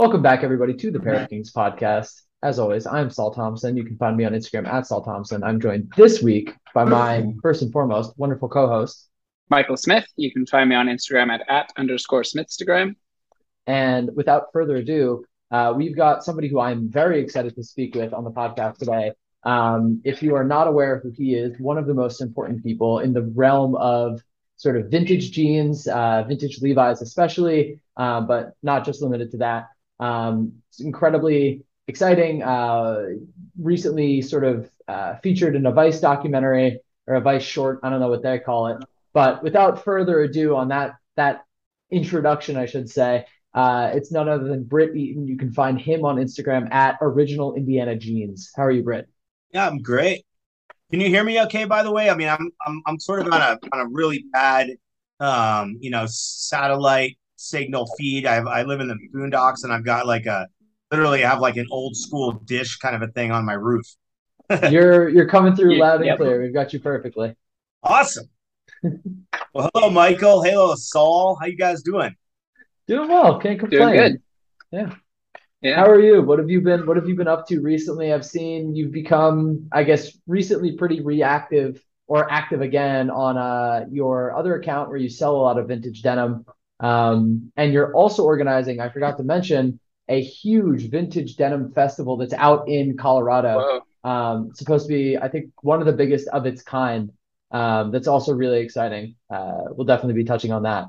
Welcome back, everybody, to the Pair of Kings podcast. As always, I'm Saul Thompson. You can find me on Instagram at Saul Thompson. I'm joined this week by my first and foremost wonderful co-host, Michael Smith. You can find me on Instagram at at underscore Smithstagram. And without further ado, uh, we've got somebody who I'm very excited to speak with on the podcast today. Um, if you are not aware of who he is, one of the most important people in the realm of sort of vintage jeans, uh, vintage Levi's especially, uh, but not just limited to that. Um, it's incredibly exciting. Uh, recently, sort of uh, featured in a Vice documentary or a Vice short. I don't know what they call it. But without further ado, on that that introduction, I should say, uh, it's none other than Britt Eaton. You can find him on Instagram at Original Indiana Jeans. How are you, Britt? Yeah, I'm great. Can you hear me okay? By the way, I mean I'm I'm I'm sort of on a on a really bad, um, you know, satellite signal feed. I have, I live in the boondocks and I've got like a literally have like an old school dish kind of a thing on my roof. you're you're coming through loud and yep. clear. We've got you perfectly. Awesome. well, hello, Michael. Hello, Saul. How you guys doing? Doing well. Can't complain. Doing good. Yeah. Yeah. How are you? What have you been what have you been up to recently? I've seen you've become, I guess, recently pretty reactive or active again on uh your other account where you sell a lot of vintage denim. Um, and you're also organizing, I forgot to mention, a huge vintage denim festival that's out in Colorado. Um, supposed to be, I think, one of the biggest of its kind. Um, that's also really exciting. Uh, we'll definitely be touching on that.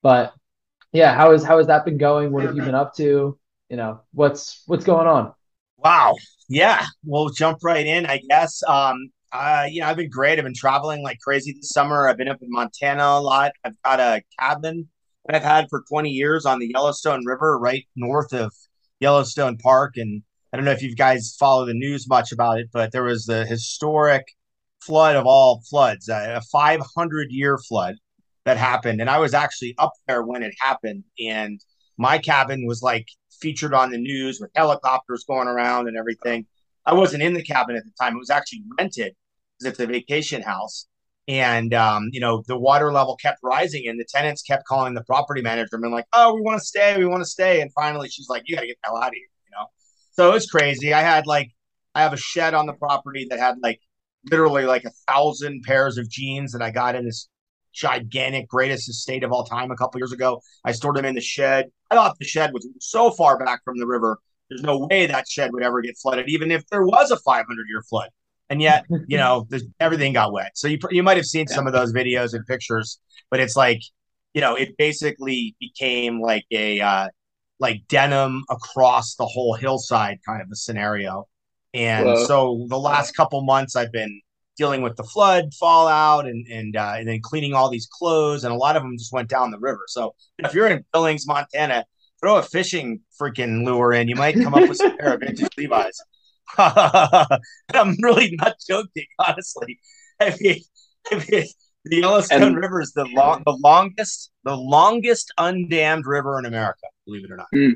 But yeah, how is how has that been going? What have you been up to? You know, what's what's going on? Wow. Yeah, we'll jump right in, I guess. Um, uh, you know, I've been great. I've been traveling like crazy this summer. I've been up in Montana a lot. I've got a cabin that I've had for 20 years on the Yellowstone River, right north of Yellowstone Park. And I don't know if you guys follow the news much about it, but there was the historic flood of all floods, a 500 year flood that happened. And I was actually up there when it happened. And my cabin was like featured on the news with helicopters going around and everything. I wasn't in the cabin at the time. It was actually rented because it's a vacation house and um, you know the water level kept rising and the tenants kept calling the property manager and like oh we want to stay we want to stay and finally she's like you gotta get the hell out of here you know so it was crazy i had like i have a shed on the property that had like literally like a thousand pairs of jeans that i got in this gigantic greatest estate of all time a couple years ago i stored them in the shed i thought the shed was so far back from the river there's no way that shed would ever get flooded even if there was a 500 year flood and yet you know everything got wet. So you you might have seen some of those videos and pictures, but it's like you know it basically became like a uh, like denim across the whole hillside kind of a scenario. And Whoa. so the last couple months I've been dealing with the flood fallout and and uh, and then cleaning all these clothes, and a lot of them just went down the river. So if you're in Billings, Montana, throw a fishing freaking lure in. You might come up with some pair of vintage Levi's. I'm really not joking, honestly. I mean, I mean the Yellowstone and, River is the long, the longest, the longest undammed river in America. Believe it or not. Mm.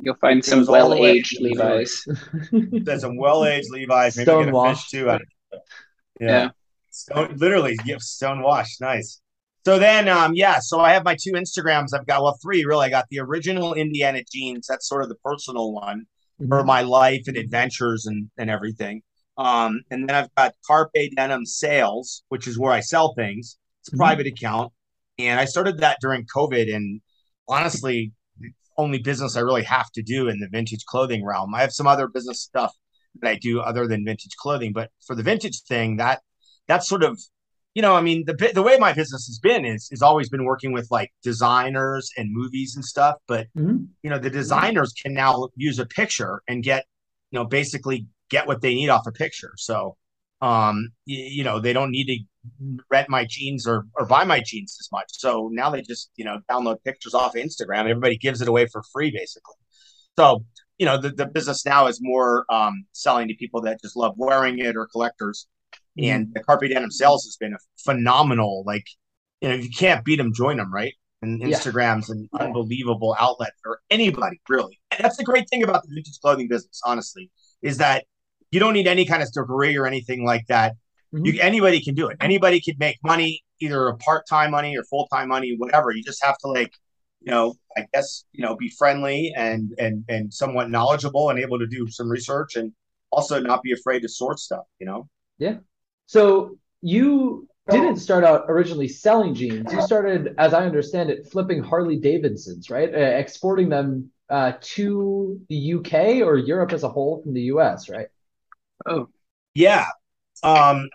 You'll find some well-aged Levi's. There's some well-aged Levi's. Maybe stone get a wash. fish too. Yeah. yeah. Stone, literally, yeah, stone wash. Nice. So then, um, yeah. So I have my two Instagrams. I've got well, three really. I got the original Indiana jeans. That's sort of the personal one mm-hmm. for my life and adventures and, and everything. Um, and then I've got Carpe Denim Sales, which is where I sell things. It's a mm-hmm. private account. And I started that during COVID. And honestly, only business I really have to do in the vintage clothing realm. I have some other business stuff that I do other than vintage clothing, but for the vintage thing, that that's sort of you know, I mean, the the way my business has been is is always been working with like designers and movies and stuff. But mm-hmm. you know, the designers can now use a picture and get, you know, basically get what they need off a picture. So, um, you, you know, they don't need to rent my jeans or or buy my jeans as much. So now they just you know download pictures off of Instagram. Everybody gives it away for free, basically. So you know, the, the business now is more um, selling to people that just love wearing it or collectors and the Carpe Denim sales has been a phenomenal. Like, you know, if you can't beat them, join them, right? And Instagram's yeah. an unbelievable outlet for anybody, really. And that's the great thing about the vintage clothing business, honestly, is that you don't need any kind of degree or anything like that. You anybody can do it. Anybody can make money, either a part time money or full time money, whatever. You just have to like, you know, I guess you know, be friendly and and and somewhat knowledgeable and able to do some research and also not be afraid to sort stuff. You know. Yeah. So you didn't start out originally selling jeans. You started, as I understand it, flipping Harley Davidsons, right? Uh, exporting them uh, to the UK or Europe as a whole from the US, right? Oh, Yeah. Um,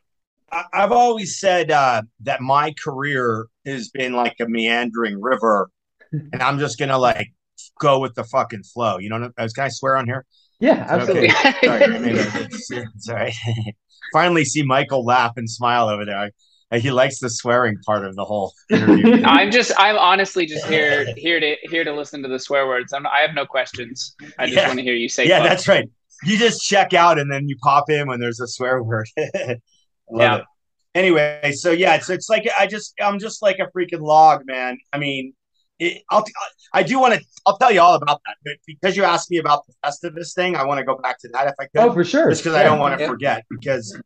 I, I've always said uh, that my career has been like a meandering river, and I'm just gonna like go with the fucking flow. You know, what- uh, can I swear on here? Yeah, absolutely. Okay. Sorry, I mean, it's, it's all right. Finally, see Michael laugh and smile over there. I, he likes the swearing part of the whole interview. I'm just I'm honestly just here here to here to listen to the swear words. I'm, I have no questions. I just Yeah. want to hear you say. yeah, fuck. that's right. You just check out and then you pop in when there's a swear word. Love Yeah. it. Anyway, so yeah, it's it's like I just I'm just like a freaking log, man. I mean, it, I'll I do want to I'll tell you all about that, but because you asked me about the Festivus thing, I want to go back to that if I could Oh, for sure. just because I don't want to Yeah. forget. Because,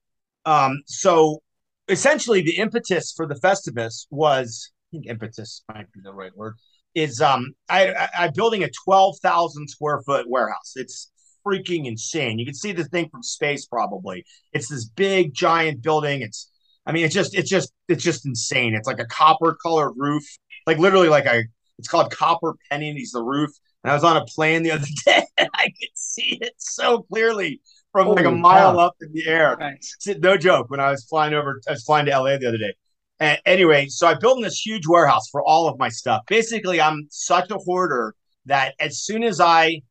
um, so essentially, the impetus for the Festivus was I think impetus might be the right word. Is um, I, I I'm building a twelve thousand square foot warehouse. It's freaking insane. You can see the thing from space. Probably, it's this big giant building. It's I mean, it's just it's just it's just insane. It's like a copper colored roof, like literally like a. It's called copper Penny. He's the roof. And I was on a plane the other day, and I could see it so clearly from like a mile cow. up in the air. Nice. No joke. When I was flying over, I was flying to LA the other day. And anyway, so I built this huge warehouse for all of my stuff. Basically, I'm such a hoarder that as soon as I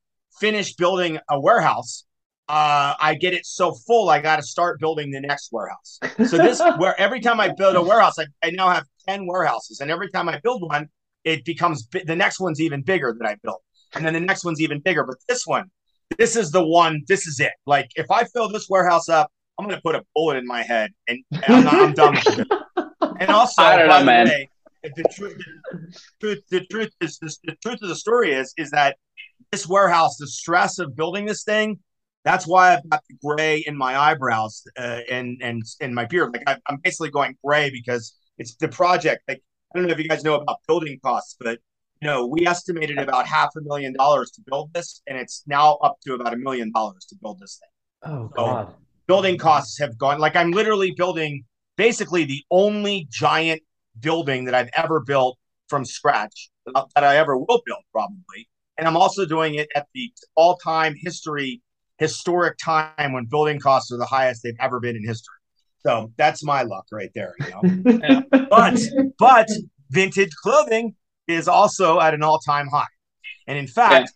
finish building a warehouse, uh, I get it so full, I got to start building the next warehouse. So this, where every time I build a warehouse, I, I now have ten warehouses, and every time I build one, it becomes the next one's even bigger that I built, and then the next one's even bigger. But this one, this is the one. This is it. Like if I fill this warehouse up, I'm gonna put a bullet in my head, and, and I'm, not, I'm done with it. And also, I don't know, the man. way, the truth, the truth, the truth is, the, the truth of the story is, is that this warehouse, the stress of building this thing, that's why I've got the gray in my eyebrows uh, and and in my beard. Like I, I'm basically going gray because it's the project. Like I don't know if you guys know about building costs, but you know we estimated about half a million dollars to build this, and it's now up to about a million dollars to build this thing Oh God. building costs have gone like I'm literally building basically the only giant building that I've ever built from scratch uh, that I ever will build probably. And I'm also doing it at the all-time history historic time when building costs are the highest they've ever been in history. So that's my luck right there, you know. but but vintage clothing is also at an all-time high. And in fact,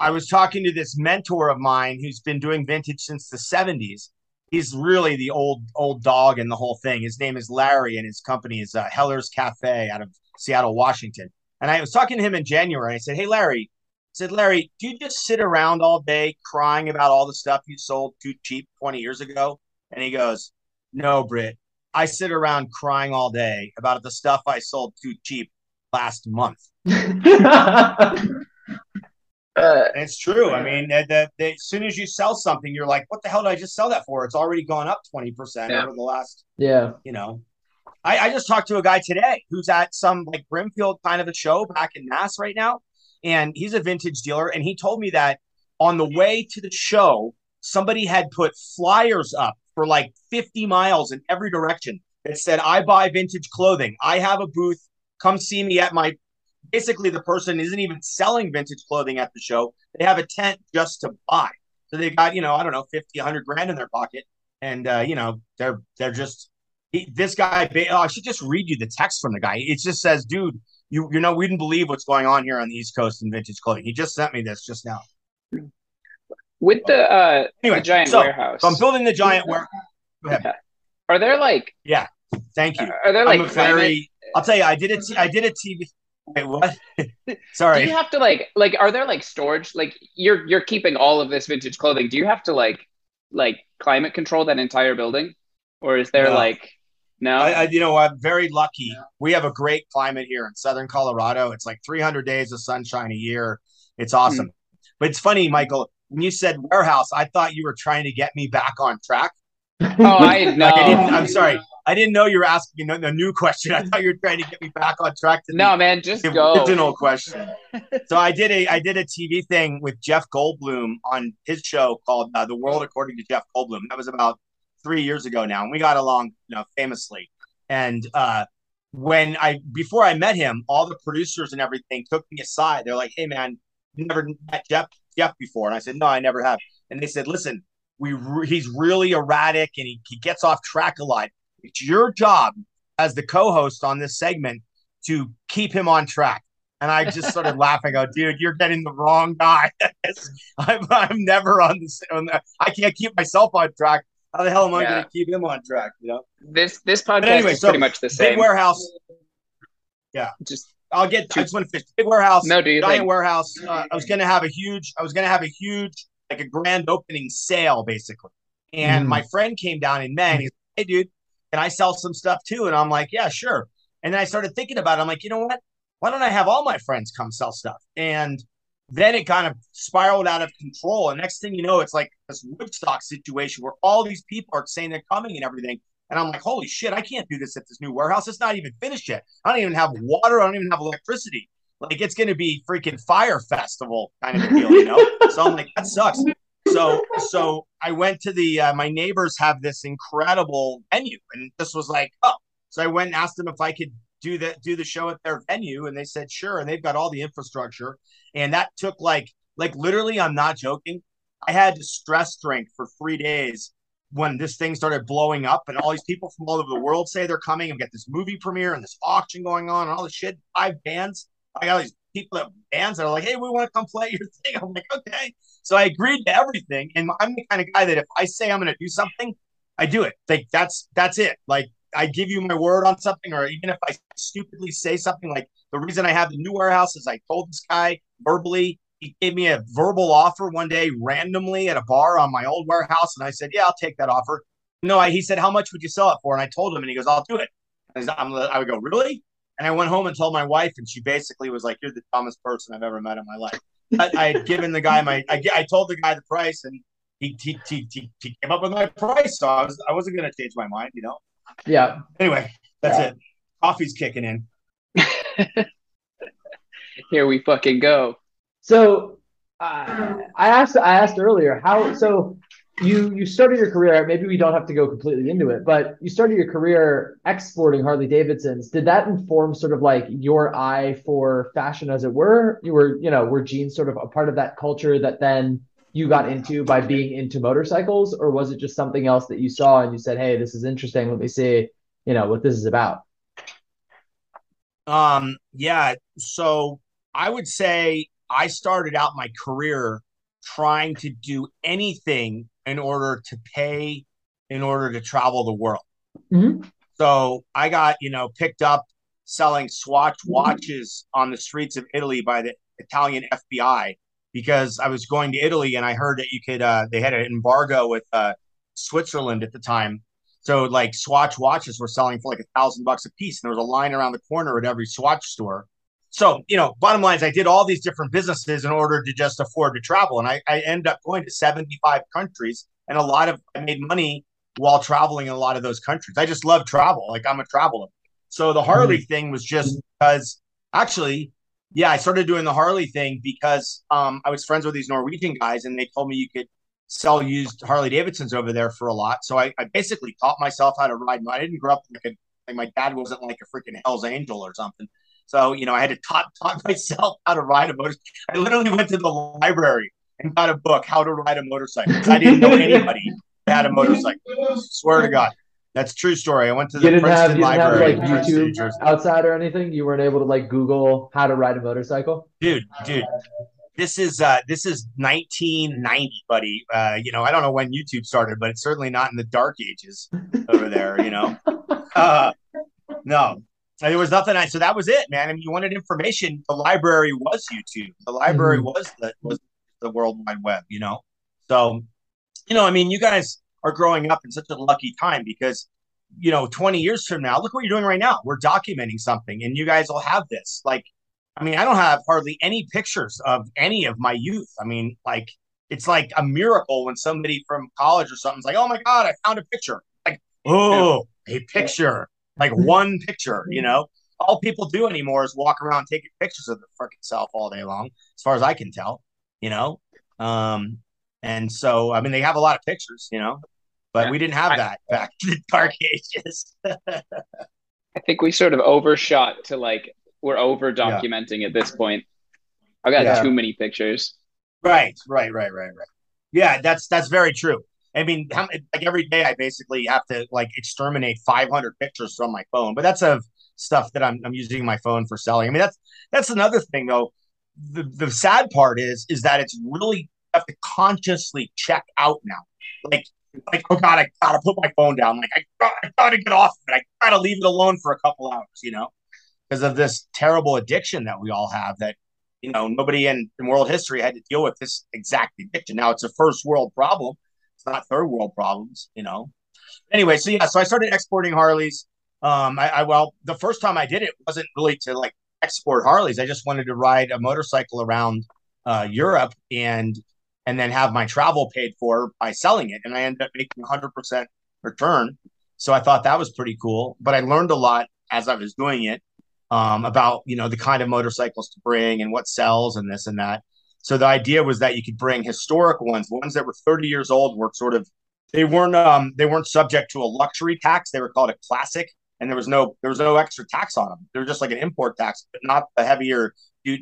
I was talking to this mentor of mine who's been doing vintage since the 70s. He's really the old old dog in the whole thing. His name is Larry, and his company is uh, Heller's Cafe out of Seattle, Washington. And I was talking to him in January. And I said, "Hey, Larry," I said, "Larry, do you just sit around all day crying about all the stuff you sold too cheap 20 years ago?" And he goes, "No, Britt, I sit around crying all day about the stuff I sold too cheap last month." Uh, it's true. I mean, that, that, that as soon as you sell something, you're like, "What the hell did I just sell that for?" It's already gone up twenty percent Yeah. over the last, yeah. you know. I, I just talked to a guy today who's at some like Brimfield kind of a show back in Mass right now, and he's a vintage dealer, and he told me that on the way to the show, somebody had put flyers up for like fifty miles in every direction that said, "I buy vintage clothing. I have a booth. Come see me at my." Basically, the person isn't even selling vintage clothing at the show. They have a tent just to buy. So they got, you know, I don't know, 50, 100 grand in their pocket. And, uh, you know, they're, they're just, he, this guy, oh, I should just read you the text from the guy. It just says, dude, you, you know, we didn't believe what's going on here on the East Coast in vintage clothing. He just sent me this just now. With the uh Anyway, the giant so, warehouse, So I'm building the giant warehouse. Are there like yeah? Thank you. are there like I'm a very, I'll tell you, I did it. I did a TV. Wait, what? Do Sorry. you have to like like are there like storage like you're you're keeping all of this vintage clothing? Do you have to like like climate control that entire building, or is there No. like no? I, I, you know, I'm very lucky. We have a great climate here in Southern Colorado. It's like 300 days of sunshine a year. It's awesome. But it's funny, Michael, when you said warehouse, I thought you were trying to get me back on track. Oh, I know. Like, I didn't, I'm sorry. I didn't know you were asking a new question. I thought you were trying to get me back on track to no, the, man, just the go. original question. so I did a I did a TV thing with Jeff Goldblum on his show called uh, The World According to Jeff Goldblum. That was about three years ago now, and we got along, you know, famously. And uh, when I before I met him, all the producers and everything took me aside. They're like, "Hey, man, you never met Jeff Jeff before?" And I said, "No, I never have." And they said, "Listen, we re- he's really erratic and he, he gets off track a lot. It's your job as the co-host on this segment to keep him on track." And I just started laughing. I go, dude, you're getting the wrong guy. I'm, I'm never on the, on the. I can't keep myself on track. How the hell am I Yeah. going to keep him on track? You know. This this podcast anyway, is so pretty much the Big same. warehouse. Yeah, just I'll get. I just want to finish. Big warehouse. no, do you giant think? warehouse. Uh, I was going to have a huge. I was going to have a huge, like a grand opening sale, basically. And Mhm. my friend came down in May. And he's like, "Hey, dude, can I sell some stuff too?" And I'm like, "Yeah, sure." And then I started thinking about it. I'm like, you know what? Why don't I have all my friends come sell stuff? And then it kind of spiraled out of control. And next thing you know, it's like this Woodstock situation where all these people are saying they're coming and everything. And I'm like, holy shit, I can't do this at this new warehouse. It's not even finished yet. I don't even have water. I don't even have electricity. Like it's going to be freaking fire festival kind of a deal, you know? so I'm like, that sucks. So, so I went to the, uh, my neighbors have this incredible venue and this was like, oh, so I went and asked them if I could do that, do the show at their venue. And they said, sure. And they've got all the infrastructure. And that took like, like literally, I'm not joking. I had to stress drink for three days when this thing started blowing up and all these people from all over the world say they're coming and get this movie premiere and this auction going on and all this shit. Five bands. I got all these people that bands that are like, hey, we want to come play your thing. I'm like, okay. So I agreed to everything. And I'm the kind of guy that if I say I'm going to do something, I do it. Like that's that's it. Like I give you my word on something, or even if I stupidly say something like the reason I have the new warehouse is I told this guy verbally he gave me a verbal offer one day randomly at a bar on my old warehouse, and I said, "Yeah, I'll take that offer." No, I, he said, "How much would you sell it for?" And I told him, and he goes, "I'll do it." And I'm, I would go, "Really?" And I went home and told my wife, and she basically was like, "You're the dumbest person I've ever met in my life." I, I had given the guy my, I, I told the guy the price, and he he, he, he, he came up with my price, so I was I wasn't going to change my mind, you know. Yeah. Anyway, that's it. Coffee's kicking in. Here we fucking go. So uh, I asked I asked earlier how so you you started your career maybe we don't have to go completely into it but you started your career exporting Harley Davidsons. Did that inform sort of like your eye for fashion as it were? You were you know were jeans sort of a part of that culture that then you got into by being into motorcycles or was it just something else that you saw and you said hey this is interesting. Let me see you know what this is about Um, yeah. So I would say I started out my career trying to do anything in order to pay, in order to travel the world. Mhm. So I got, you know, picked up selling Swatch watches on the streets of Italy by the Italian FBI because I was going to Italy and I heard that you could, uh, they had an embargo with uh, Switzerland at the time. So like Swatch watches were selling for like a thousand bucks a piece, and there was a line around the corner at every Swatch store. So you know, bottom line is I did all these different businesses in order to just afford to travel, and I, I ended up going to seventy five countries, and a lot of I made money while traveling in a lot of those countries. I just love travel, like I'm a traveler. So the Harley thing was just because actually, yeah, I started doing the Harley thing because um, I was friends with these Norwegian guys, and they told me you could sell used Harley Davidsons over there for a lot. So I, I basically taught myself how to ride. I didn't grow up like a like my dad wasn't like a freaking Hell's Angel or something. So you know, I had to taught taught myself how to ride a motorcycle. I literally went to the library and got a book how to ride a Motorcycle. I didn't know anybody that had a motorcycle. Swear to God, that's a true story. I went to you the have Princeton you didn't have like in Princeton, New YouTube outside or anything you weren't able to like Google how to ride a motorcycle dude, dude. This is uh this is 1990, buddy. Uh, you know, I don't know when YouTube started, but it's certainly not in the dark ages over there, you know. Uh no. There was nothing I so that was it, man. I mean, you wanted information, the library was YouTube. The library Mhm. was the was the World Wide Web, you know. So, you know, I mean, you guys are growing up in such a lucky time because you know, 20 years from now, look what you're doing right now. We're documenting something and you guys will have this. Like I mean, I don't have hardly any pictures of any of my youth. I mean, like it's like a miracle when somebody from college or something's like, "Oh my god, I found a picture!" Like, oh, a picture, like one picture. You know, all people do anymore is walk around taking pictures of the freaking self all day long, as far as I can tell. You know, um, and so I mean, they have a lot of pictures. You know, but Yeah. we didn't have I- that back in the dark ages. I think we sort of overshot to like we're over documenting at this point. I got Yeah. too many pictures. Right, right, right, right, right. Yeah, that's that's very true. I mean, how, like every day, I basically have to like exterminate 500 pictures from my phone, but that's of stuff that I'm I'm using my phone for selling. I mean, that's that's another thing though. The the sad part is is that it's really have to consciously check out now. Like like oh god, I gotta put my phone down. Like I gotta, I gotta get off of it. I gotta leave it alone for a couple hours. You know, because of this terrible addiction that we all have that you know, nobody in, in world history had to deal with this exact addiction. Now it's a first world problem. Not third world problems, you know. Anyway, so yeah, so I started exporting Harleys. Um, I, I well, the first time I did it wasn't really to like export Harleys. I just wanted to ride a motorcycle around uh, Europe and and then have my travel paid for by selling it. And I ended up making 100% return. So I thought that was pretty cool. But I learned a lot as I was doing it um, about you know the kind of motorcycles to bring and what sells and this and that. So the idea was that you could bring historic ones, ones that were 30 years old, were sort of they weren't um, they weren't subject to a luxury tax. They were called a classic, and there was no there was no extra tax on them. They were just like an import tax, but not the heavier,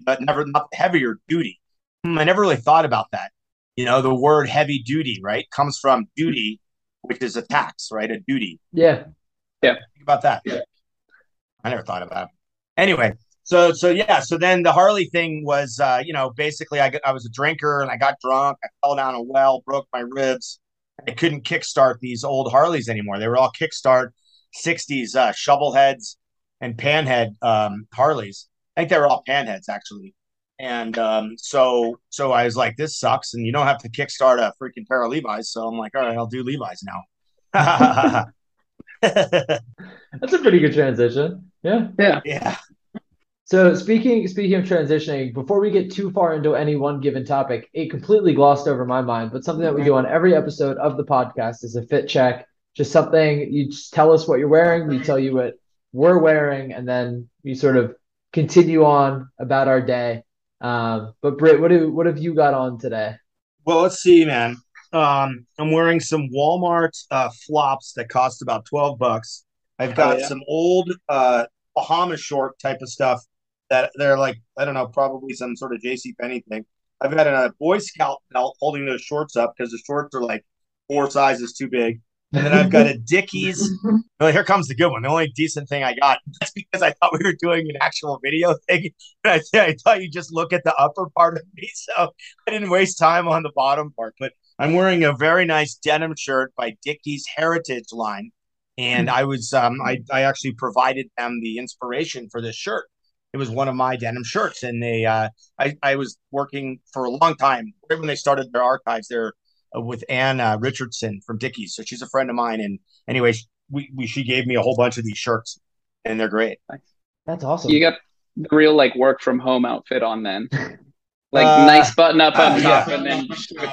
but never not the heavier duty. Hmm, I never really thought about that. You know, the word heavy duty, right, comes from duty, which is a tax, right? A duty. Yeah. Yeah. Think about that. Yeah. I never thought about it. Anyway, so so yeah, so then the Harley thing was, uh, you know, basically I got, I was a drinker and I got drunk. I fell down a well, broke my ribs. I couldn't kickstart these old Harleys anymore. They were all kickstart '60s uh, shovel heads and panhead um, Harleys. I think they were all panheads actually. And um, so so I was like, this sucks, and you don't have to kickstart a freaking pair of Levi's. So I'm like, all right, I'll do Levi's now. That's a pretty good transition. yeah Yeah. yeah. So speaking speaking of transitioning, before we get too far into any one given topic, it completely glossed over my mind, but something that we do on every episode of the podcast is a fit check. Just something you just tell us what you're wearing, we tell you what we're wearing, and then we sort of continue on about our day. Um, but Britt, what do what have you got on today? Well, let's see, man. Um, I'm wearing some Walmart uh, flops that cost about 12 bucks. I've got Oh, yeah. some old uh, Bahama short type of stuff that they're like, I don't know, probably some sort of JC Penney thing. I've got a Boy Scout belt holding those shorts up because the shorts are like four sizes too big. And then I've got a Dickies. Well, here comes the good one. The only decent thing I got. That's because I thought we were doing an actual video thing. And I, I thought you just look at the upper part of me. So I didn't waste time on the bottom part. But I'm wearing a very nice denim shirt by Dickies Heritage line. And I was um I, I actually provided them the inspiration for this shirt. It was one of my denim shirts. And they uh I, I was working for a long time, right when they started their archives there uh, with Ann uh, Richardson from Dickies. So she's a friend of mine. And anyway, we, we she gave me a whole bunch of these shirts and they're great. That's awesome. You got the real like work from home outfit on then. Like Uh, nice button up uh, on top yeah. and then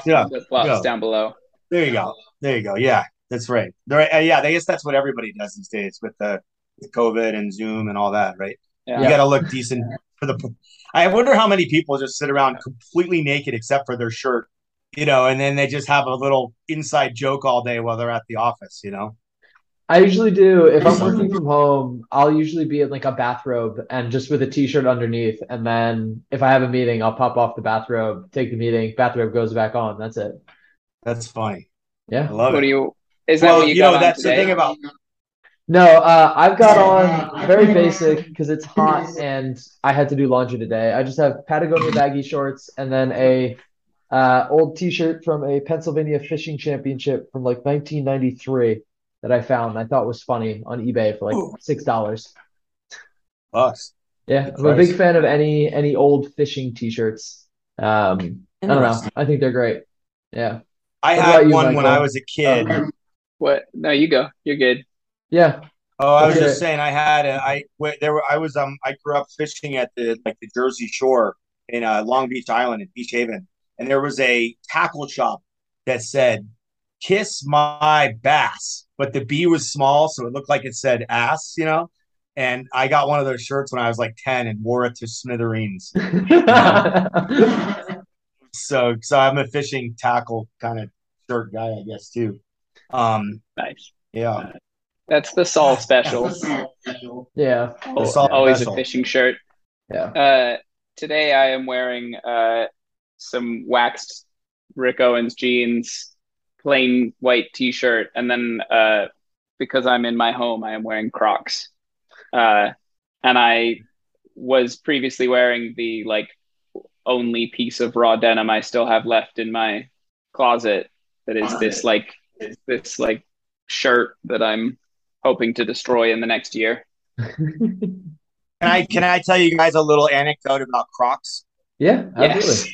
Yeah, flip flops yeah. down below. There you go. There you go. Yeah, that's right. There, uh, yeah, I guess that's what everybody does these days with the with COVID and Zoom and all that, right? Yeah. You got to look decent for the. I wonder how many people just sit around completely naked except for their shirt, you know, and then they just have a little inside joke all day while they're at the office, you know. I usually do if I'm working from home, I'll usually be in like a bathrobe and just with a t-shirt underneath. And then if I have a meeting, I'll pop off the bathrobe, take the meeting, bathrobe goes back on. That's it. That's funny. Yeah. I Yeah. love What it. do you? Is that Well, what you, you got know on that's today? the thing about No, uh, I've got on very basic because it's hot and I had to do laundry today. I just have Patagonia baggy shorts and then a uh, old t-shirt from a Pennsylvania fishing championship from like 1993 that I found. I thought was funny on eBay for like six dollars. us. Yeah, Good I'm a big fan of any any old fishing t-shirts. Um, I don't know. I think they're great. Yeah. I What had about you, one when I was a kid. What? No, you go. You're good. Yeah. Oh, I was Okay. just saying, I had a, I wh- there were I was um I grew up fishing at the like the Jersey Shore in uh, Long Beach Island in Beach Haven, and there was a tackle shop that said "Kiss my bass," but the B was small, so it looked like it said "ass," you know. And I got one of those shirts when I was like ten and wore it to smithereens. so, so I'm a fishing tackle kind of shirt guy, I guess too. Um, Nice. yeah. That's the Saul special. yeah. Al- Saul Always special. a fishing shirt. Yeah. Uh, today I am wearing uh, some waxed Rick Owens jeans, plain white T-shirt, and then uh, because I'm in my home, I am wearing Crocs. Uh, and I was previously wearing the like only piece of raw denim I still have left in my closet. That is this like this like shirt that I'm hoping to destroy in the next year. Can I can I tell you guys a little anecdote about Crocs? yeah, Yes.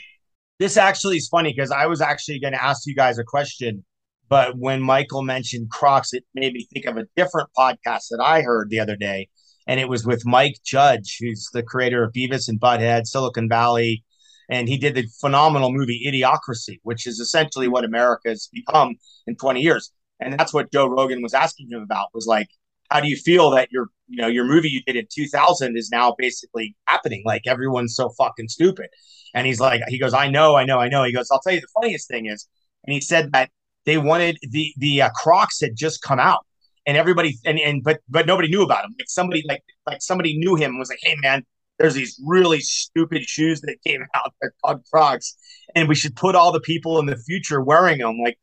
This actually is funny because I was actually going to ask you guys a question, but when Michael mentioned Crocs, it made me think of a different podcast that I heard the other day, and it was with Mike Judge, who's the creator of Beavis and Butthead, Silicon Valley, and he did the phenomenal movie Idiocracy, which is essentially what America has become in 20 years. And that's what Joe Rogan was asking him about was like, how do you feel that your you know your movie you did in 2000 is now basically happening? Like everyone's so fucking stupid. And he's like, he goes, I know, I know, I know. He goes, I'll tell you the funniest thing is, and he said that they wanted the the uh, Crocs had just come out, and everybody and and but but nobody knew about him. Like somebody like like somebody knew him and was like, hey man, there's these really stupid shoes that came out. They're called Crocs, and we should put all the people in the future wearing them. Like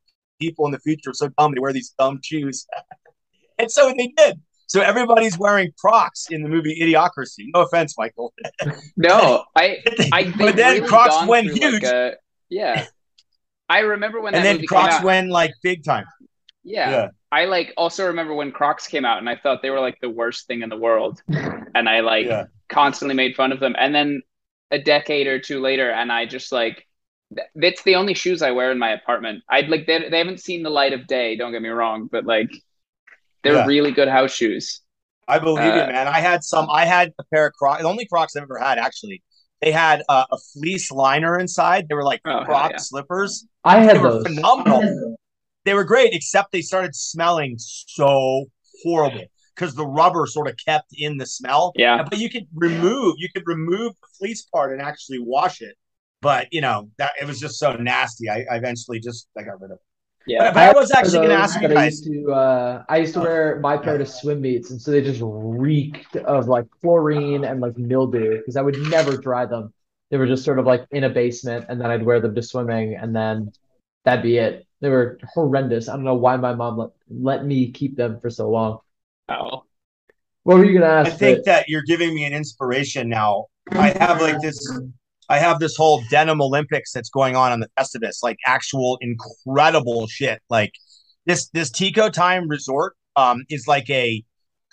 people in the future are so dumb they wear these dumb shoes, and so they did. So everybody's wearing Crocs in the movie Idiocracy. No offense, Michael. No, I I but then really Crocs went huge, like, a- yeah, I remember when and then Crocs went like big time. yeah. Yeah. I like also remember when Crocs came out, and I thought they were like the worst thing in the world, and I like Yeah. constantly made fun of them. And then a decade or two later, and I just like th- it's the only shoes I wear in my apartment. I'd like they they haven't seen the light of day. Don't get me wrong, but like they're Yeah. really good house shoes. I believe Uh, it, man. I had some. I had a pair of Crocs. The only Crocs I've ever had, actually. They had uh, a fleece liner inside. They were like Oh, Croc yeah. slippers. I They had were those. phenomenal. They were great, except they started smelling so horrible because the rubber sort of kept in the smell. Yeah, But you could remove, you could remove the fleece part and actually wash it. But you know that it was just so nasty. I, I eventually just I got rid of it. yeah. But, but I was actually going to ask you that I guys. used to, uh, I used to wear my pair to swim meets, and so they just reeked of like chlorine and like mildew because I would never dry them. They were just sort of like in a basement, and then I'd wear them to swimming, and then that'd be it. They were horrendous. I don't know why my mom let, let me keep them for so long. Oh, What were you gonna ask? I think Fitz? that you're giving me an inspiration now. I have like this. I have this whole denim Olympics that's going on on the Festivus, like actual incredible shit. Like this this Tico Time Resort um is like a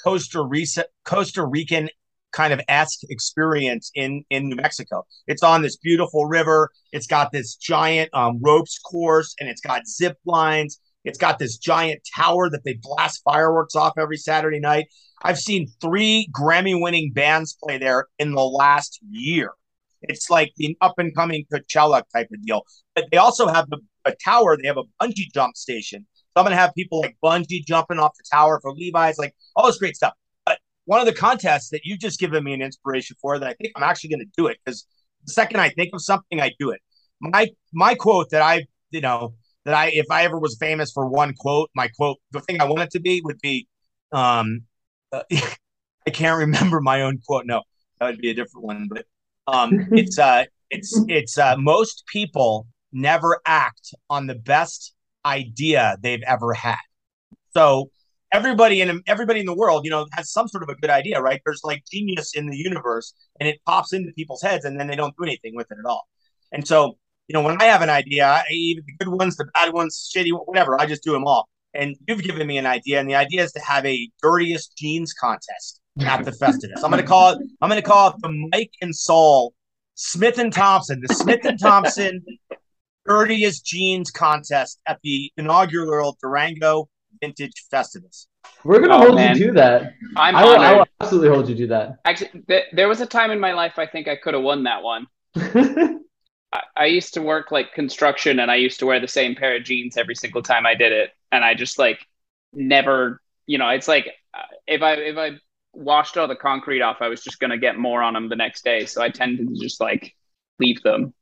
Costa Rica Costa Rican kind of esque experience in in New Mexico. It's on this beautiful river. It's got this giant um, ropes course, and it's got zip lines. It's got this giant tower that they blast fireworks off every Saturday night. I've seen three Grammy winning bands play there in the last year. It's like the up and coming Coachella type of deal. But they also have the, a tower, they have a bungee jump station. So I'm to have people like bungee jumping off the tower for Levi's, like all this great stuff. But one of the contests that you've just given me an inspiration for that I think I'm actually to do it because the second I think of something, I do it. My my quote that I, you know, that I if I ever was famous for one quote, my quote, the thing I want it to be would be, um, uh, I can't remember my own quote. No, that would be a different one. But um, it's uh, it's it's uh, most people never act on the best idea they've ever had. So everybody in everybody in the world, you know, has some sort of a good idea, right? There's like genius in the universe, and it pops into people's heads, and then they don't do anything with it at all. And so, you know, when I have an idea, I, even the good ones, the bad ones, shitty, whatever, I just do them all. And you've given me an idea, and the idea is to have a dirtiest jeans contest at the Festivus. I'm going to call it. I'm going to call it the Mike and Saul Smith and Thompson, the Smith and Thompson dirtiest jeans contest at the inaugural Durango Vintage Festivus. We're gonna Oh, hold man. you to that. I'm I will, I will absolutely hold you to that. Actually, th- there was a time in my life I think I could have won that one. I, I used to work like construction, and I used to wear the same pair of jeans every single time I did it, and I just like never, you know, it's like uh, if I if I washed all the concrete off, I was just gonna get more on them the next day. So I tended to just like leave them.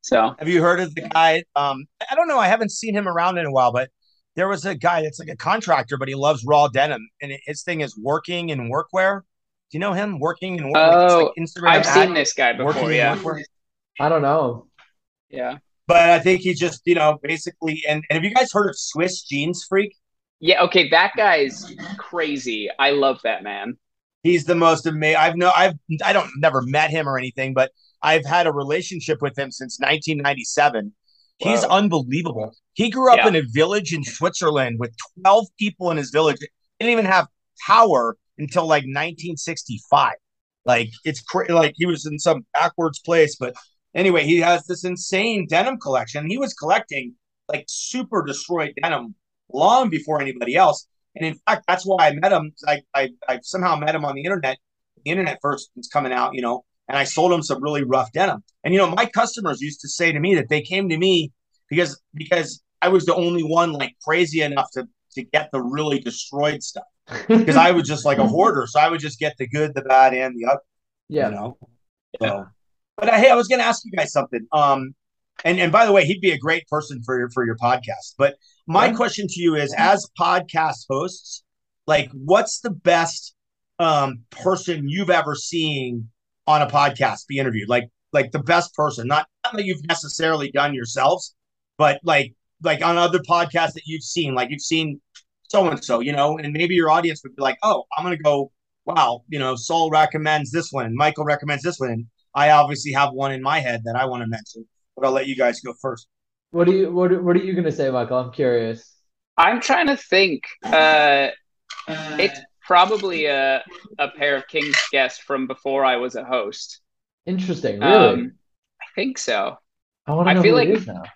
So have you heard of the guy? Um, I don't know. I haven't seen him around in a while, but there was a guy that's like a contractor, but he loves raw denim, and his thing is working in workwear. Do you know him? Working in workwear. Oh, like Instagram I've seen this guy before. Yeah. I don't know. Yeah. But I think he's just, you know, basically. And, and have you guys heard of Swiss Jeans Freak? Yeah. Okay. That guy's crazy. I love that man. He's the most amazing. I've no, I've, I don't never met him or anything, but I've had a relationship with him since 1997. Whoa. He's unbelievable. He grew up yeah. in a village in Switzerland with 12 people in his village. Didn't even have power until like 1965. Like it's crazy. Like he was in some backwards place, but anyway, he has this insane denim collection. He was collecting like super destroyed denim long before anybody else. And in fact, that's why I met him. I, I, I somehow met him on the internet. The internet first was coming out, you know, and I sold him some really rough denim. And you know, my customers used to say to me that they came to me because because I was the only one like crazy enough to to get the really destroyed stuff. Because I was just like a hoarder, so I would just get the good, the bad, and the ugly. Yeah. You know. So, but uh, hey, I was going to ask you guys something. Um, and and by the way, he'd be a great person for your for your podcast. But my yeah. question to you is, as podcast hosts, like, what's the best um person you've ever seen on a podcast be interviewed? Like, like the best person, not, not that you've necessarily done yourselves, but like like on other podcasts that you've seen, like you've seen so and so, you know, and maybe your audience would be like, oh, I'm gonna go, wow, you know, Saul recommends this one, Michael recommends this one. I obviously have one in my head that I want to mention, but I'll let you guys go first. What are you what What are you gonna say, Michael? I'm curious. I'm trying to think. Uh, it's probably a a pair of King's guests from before I was a host. Interesting. Really? Um, I think so. I want to know I feel like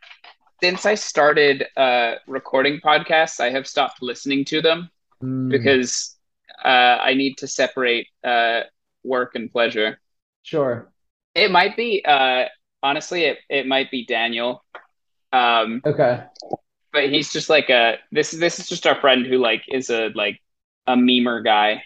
since I started uh, recording podcasts, I have stopped listening to them mm. because uh, I need to separate uh, work and pleasure. Sure. It might be, uh, honestly, it, it might be Daniel. Um, okay. But he's just like a this. This is just our friend who like is a like a memer guy,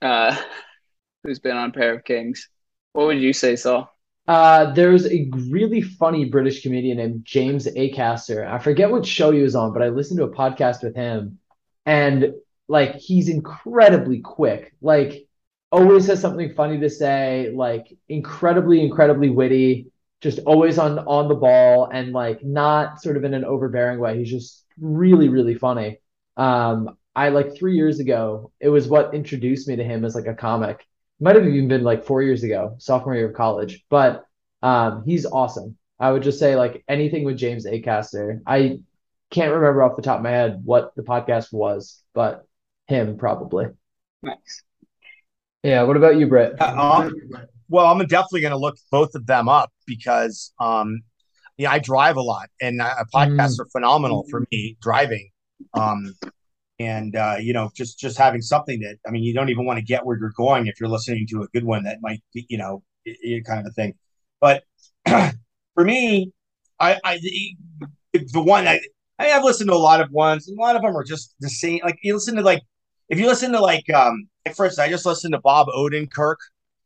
uh, who's been on Pair of Kings. What would you say, Saul? Uh, there's a really funny British comedian named James Acaster. I forget what show he was on, but I listened to a podcast with him, and like he's incredibly quick. Like always has something funny to say. Like incredibly, incredibly witty. Just always on on the ball, and like not sort of in an overbearing way. He's just really, really funny. Um, I like three years ago, it was what introduced me to him as like a comic might have even been like four years ago, sophomore year of college. But um, he's awesome. I would just say like anything with James Acaster. I can't remember off the top of my head what the podcast was, but him probably. Nice. Yeah. What about you, Britt? Uh, well, I'm definitely going to look both of them up because, um, yeah, I drive a lot, and uh, podcasts mm. are phenomenal for me driving. Um, and uh, you know just just having something that i mean you don't even want to get where you're going if you're listening to a good one that might be you know it, it kind of a thing but for me i i the, the one I, I have listened to a lot of ones and a lot of them are just the same like you listen to like if you listen to like um at first i just listened to bob odenkirk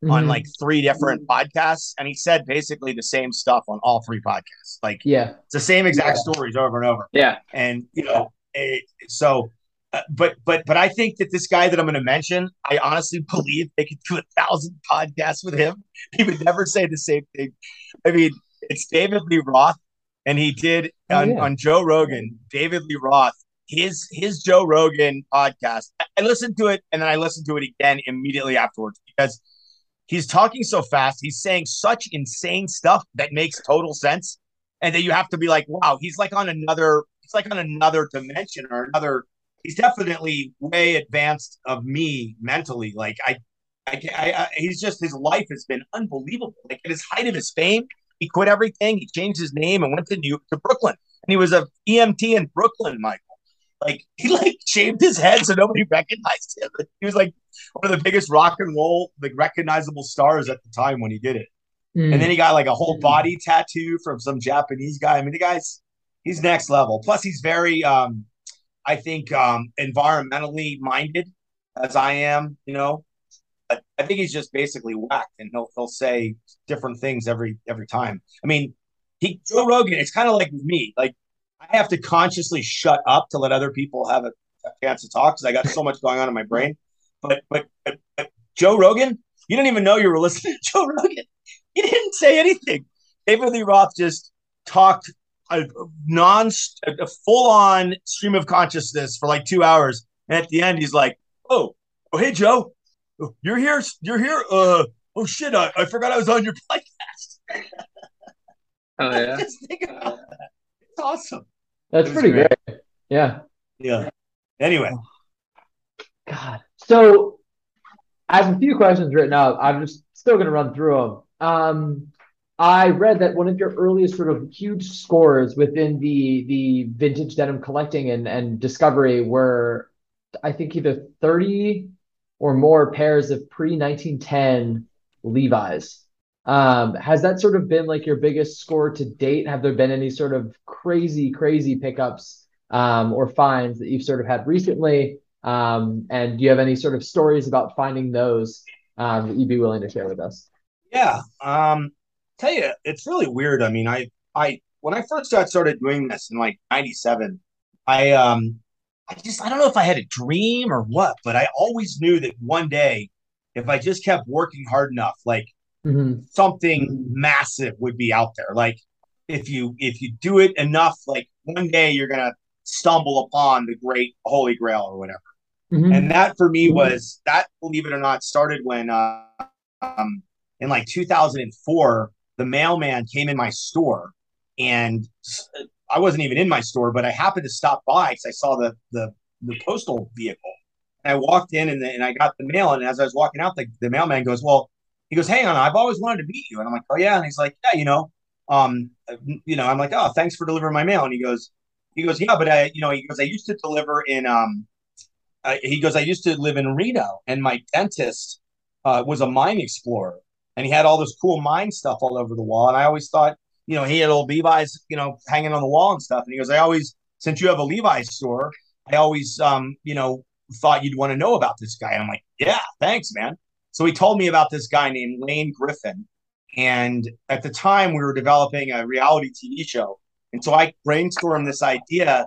mm-hmm. on like three different podcasts and he said basically the same stuff on all three podcasts like yeah it's the same exact yeah. stories over and over yeah and you know it, so uh, but but but I think that this guy that I'm going to mention, I honestly believe they could do a thousand podcasts with him. He would never say the same thing. I mean, it's David Lee Roth, and he did oh, on, yeah. on Joe Rogan. David Lee Roth, his his Joe Rogan podcast. I listened to it, and then I listened to it again immediately afterwards because he's talking so fast. He's saying such insane stuff that makes total sense, and that you have to be like, wow, he's like on another. He's like on another dimension or another he's definitely way advanced of me mentally. Like I, I, I, I, he's just his life has been unbelievable. Like at his height of his fame, he quit everything. He changed his name and went to New to Brooklyn, and he was a EMT in Brooklyn, Michael. Like he like shaved his head so nobody recognized him. He was like one of the biggest rock and roll, like recognizable stars at the time when he did it. Mm. And then he got like a whole body tattoo from some Japanese guy. I mean, the guy's he's next level. Plus, he's very, um, I think, um, environmentally minded, as I am. You know, I, I think he's just basically whacked, and he'll he'll say different things every every time. I mean, he Joe Rogan. It's kind of like with me. Like I have to consciously shut up to let other people have a, a chance to talk because I got so much going on in my brain. But, but but but Joe Rogan, you didn't even know you were listening to Joe Rogan. He didn't say anything. David Lee Roth just talked a non a full on stream of consciousness for like two hours, and at the end he's like, "Oh, oh, hey Joe, you're here, you're here. Uh, oh shit, I, I forgot I was on your podcast." Oh yeah, just think about that. It's awesome. That's pretty great. great. Yeah. Yeah. Anyway. God. So I have a few questions written up. I'm just still going to run through them. Um, I read that one of your earliest sort of huge scores within the the vintage denim collecting and, and discovery were, I think, either 30 or more pairs of pre 1910 Levi's. Um, has that sort of been like your biggest score to date? Have there been any sort of crazy, crazy pickups um, or finds that you've sort of had recently? Um, and do you have any sort of stories about finding those um, that you'd be willing to share with us? Yeah. Um, tell you, it's really weird. I mean, I, I, when I first got started doing this in like 97, I, um, I just, I don't know if I had a dream or what, but I always knew that one day, if I just kept working hard enough, like mm-hmm. something massive would be out there. Like if you, if you do it enough, like one day you're going to stumble upon the great holy grail or whatever. Mm-hmm. And that for me was that, believe it or not, started when, uh, um, in like 2004, the mailman came in my store and I wasn't even in my store, but I happened to stop by because I saw the, the, the postal vehicle. And I walked in and, the, and I got the mail. And as I was walking out, the, the mailman goes, Well, he goes, Hey, Anna, I've always wanted to meet you. And I'm like, Oh, yeah. And he's like, Yeah, you know, um, you know, I'm like, Oh, thanks for delivering my mail. And he goes, He goes, Yeah, but I, you know, he goes, I used to deliver in, um, he goes, I used to live in Reno and my dentist uh, was a mine explorer and he had all this cool mine stuff all over the wall. And I always thought, you know, he had old Levi's, you know, hanging on the wall and stuff. And he goes, I always, since you have a Levi's store, I always, um, you know, thought you'd want to know about this guy. And I'm like, yeah, thanks, man. So he told me about this guy named Lane Griffin. And at the time, we were developing a reality TV show. And so I brainstormed this idea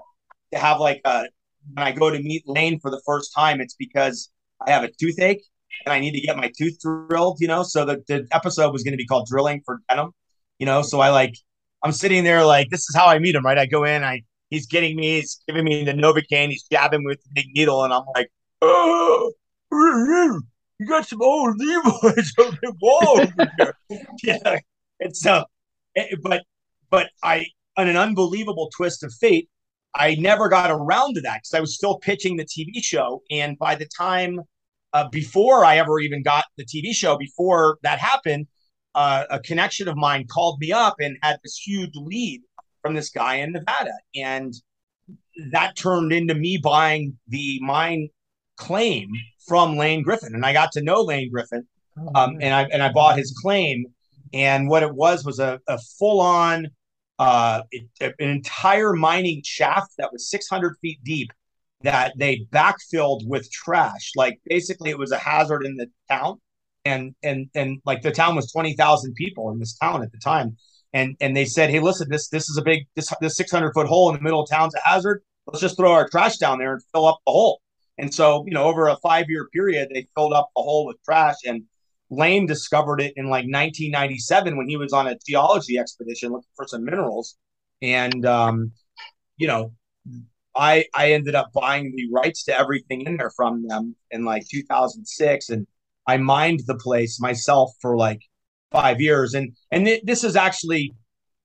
to have like a, when I go to meet Lane for the first time, it's because I have a toothache and I need to get my tooth drilled, you know. So the, the episode was going to be called Drilling for Denim, you know. So I like, I'm sitting there like, this is how I meet him, right? I go in, I he's getting me, he's giving me the Novocaine, he's jabbing me with the big needle, and I'm like, oh, you got some old Levi's on the wall over there. yeah, it's uh, it, but but I, on an unbelievable twist of fate, I never got around to that because I was still pitching the TV show, and by the time uh, before I ever even got the TV show, before that happened, uh, a connection of mine called me up and had this huge lead from this guy in Nevada. And that turned into me buying the mine claim from Lane Griffin. And I got to know Lane Griffin. Oh, um, and I and I bought his claim. And what it was was a, a full on uh, it, an entire mining shaft that was 600 feet deep that they backfilled with trash. Like basically, it was a hazard in the town, and and and like the town was twenty thousand people in this town at the time, and and they said, hey, listen, this this is a big this this six hundred foot hole in the middle of town's a hazard. Let's just throw our trash down there and fill up the hole. And so, you know, over a five year period, they filled up the hole with trash. And Lane discovered it in like 1997 when he was on a geology expedition looking for some minerals. And, um, you know, I I ended up buying the rights to everything in there from them in like 2006, and I mined the place myself for like five years. And and th- this is actually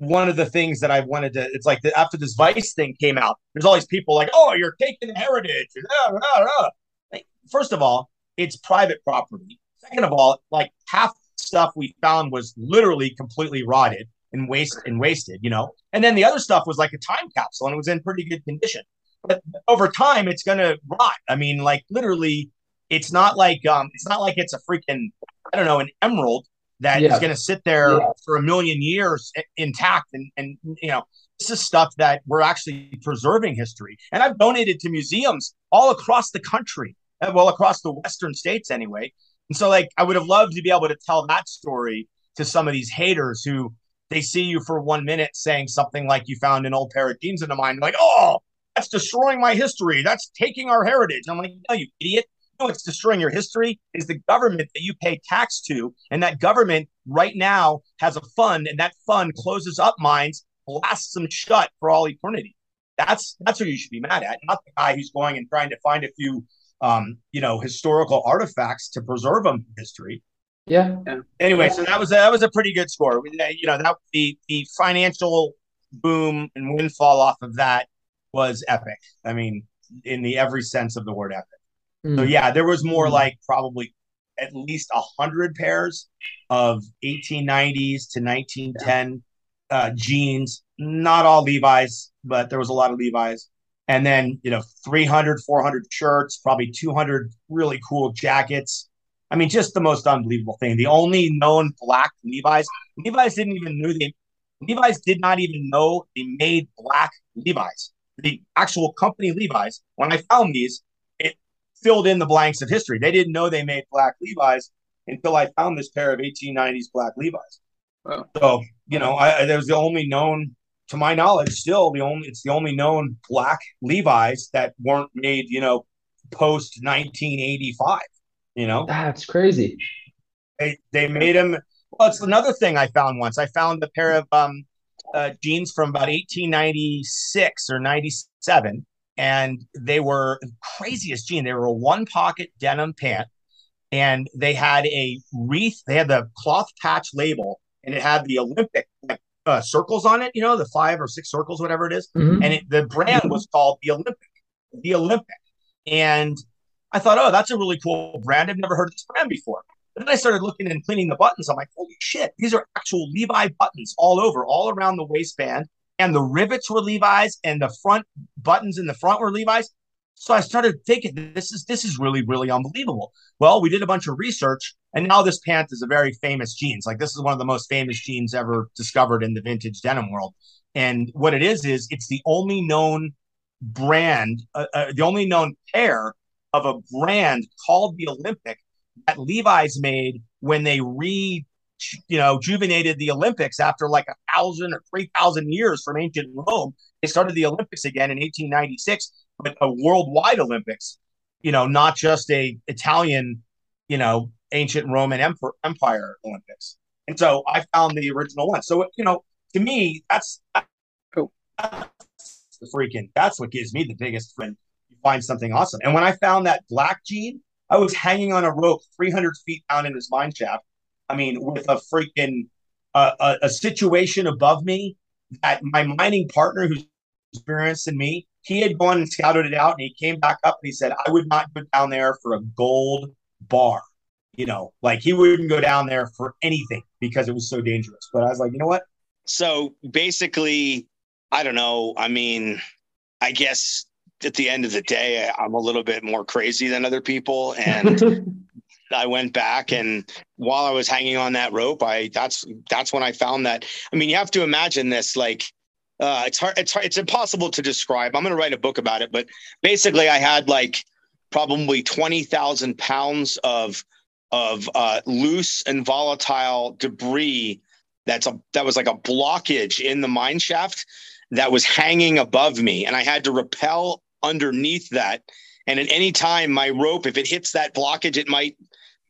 one of the things that I wanted to. It's like the, after this Vice thing came out, there's all these people like, oh, you're taking heritage. And, ah, ah, ah, Like, first of all, it's private property. Second of all, like half stuff we found was literally completely rotted and waste and wasted, you know. And then the other stuff was like a time capsule and it was in pretty good condition but over time it's to rot. I mean, like literally, it's not like um, it's not like it's a freaking I don't know an emerald. That yeah. is going to sit there yeah. for a million years intact. And, and, you know, this is stuff that we're actually preserving history. And I've donated to museums all across the country, uh, well, across the Western states anyway. And so, like, I would have loved to be able to tell that story to some of these haters who they see you for one minute saying something like you found an old pair of jeans in the mine, like, oh, that's destroying my history. That's taking our heritage. and I'm like, no, you idiot know what's destroying your history is the government that you pay tax to. And that government right now has a fund, and that fund closes up mines, blasts them shut for all eternity. That's that's what you should be mad at, not the guy who's going and trying to find a few um, you know, historical artifacts to preserve them history. Yeah. Anyway, so that was a, that was a pretty good score. You know, that the the financial boom and windfall off of that was epic. I mean, in the every sense of the word epic. Mm. So yeah, there was more mm. like probably at least a hundred pairs of 1890s to 1910 yeah. uh, jeans. Not all Levi's, but there was a lot of Levi's. And then, you know, 300, 400 shirts, probably 200 really cool jackets. I mean, just the most unbelievable thing. The only known black Levi's, Levi's didn't even know they, Levi's did not even know they made black Levi's. The actual company Levi's, when I found these, filled in the blanks of history. They didn't know they made black Levi's until I found this pair of 1890s black Levi's. Wow. So, you know, I, there was the only known, to my knowledge, still the only, it's the only known black Levi's that weren't made, you know, post 1985, you know? That's crazy. They, they made them. Well, it's another thing I found once. I found a pair of um, uh, jeans from about 1896 or 97 and they were craziest jean. They were a one pocket denim pant, and they had a wreath. They had the cloth patch label, and it had the Olympic like, uh, circles on it. You know, the five or six circles, whatever it is. Mm-hmm. And it, the brand was called the Olympic. The Olympic, and I thought, oh, that's a really cool brand. I've never heard of this brand before. But then I started looking and cleaning the buttons. I'm like, holy shit, these are actual Levi buttons all over, all around the waistband and the rivets were Levi's and the front buttons in the front were Levi's. So I started thinking this is this is really really unbelievable. Well, we did a bunch of research, and now this pant is a very famous jeans. Like this is one of the most famous jeans ever discovered in the vintage denim world. And what it is is it's the only known brand, uh, uh, the only known pair of a brand called the Olympic that Levi's made when they re you know, juvenated the Olympics after like a thousand or three thousand years from ancient Rome. They started the Olympics again in 1896, but a worldwide Olympics. You know, not just a Italian, you know, ancient Roman Empire Olympics. And so I found the original one. So you know, to me, that's, that's the freaking. That's what gives me the biggest friend. You find something awesome. And when I found that black jean, I was hanging on a rope 300 feet down in his mine shaft I mean, with a freaking uh, a, a situation above me that my mining partner, who's experienced than me, he had gone and scouted it out, and he came back up and he said, "I would not go down there for a gold bar." You know, like he wouldn't go down there for anything because it was so dangerous. But I was like, you know what? So basically, I don't know. I mean, I guess at the end of the day, I'm a little bit more crazy than other people, and I went back and while I was hanging on that rope, I that's that's when I found that. I mean, you have to imagine this like uh, it's hard, it's hard, it's impossible to describe. I'm going to write a book about it, but basically, I had like probably twenty thousand pounds of of uh, loose and volatile debris. That's a that was like a blockage in the mine shaft that was hanging above me, and I had to rappel underneath that. And at any time, my rope, if it hits that blockage, it might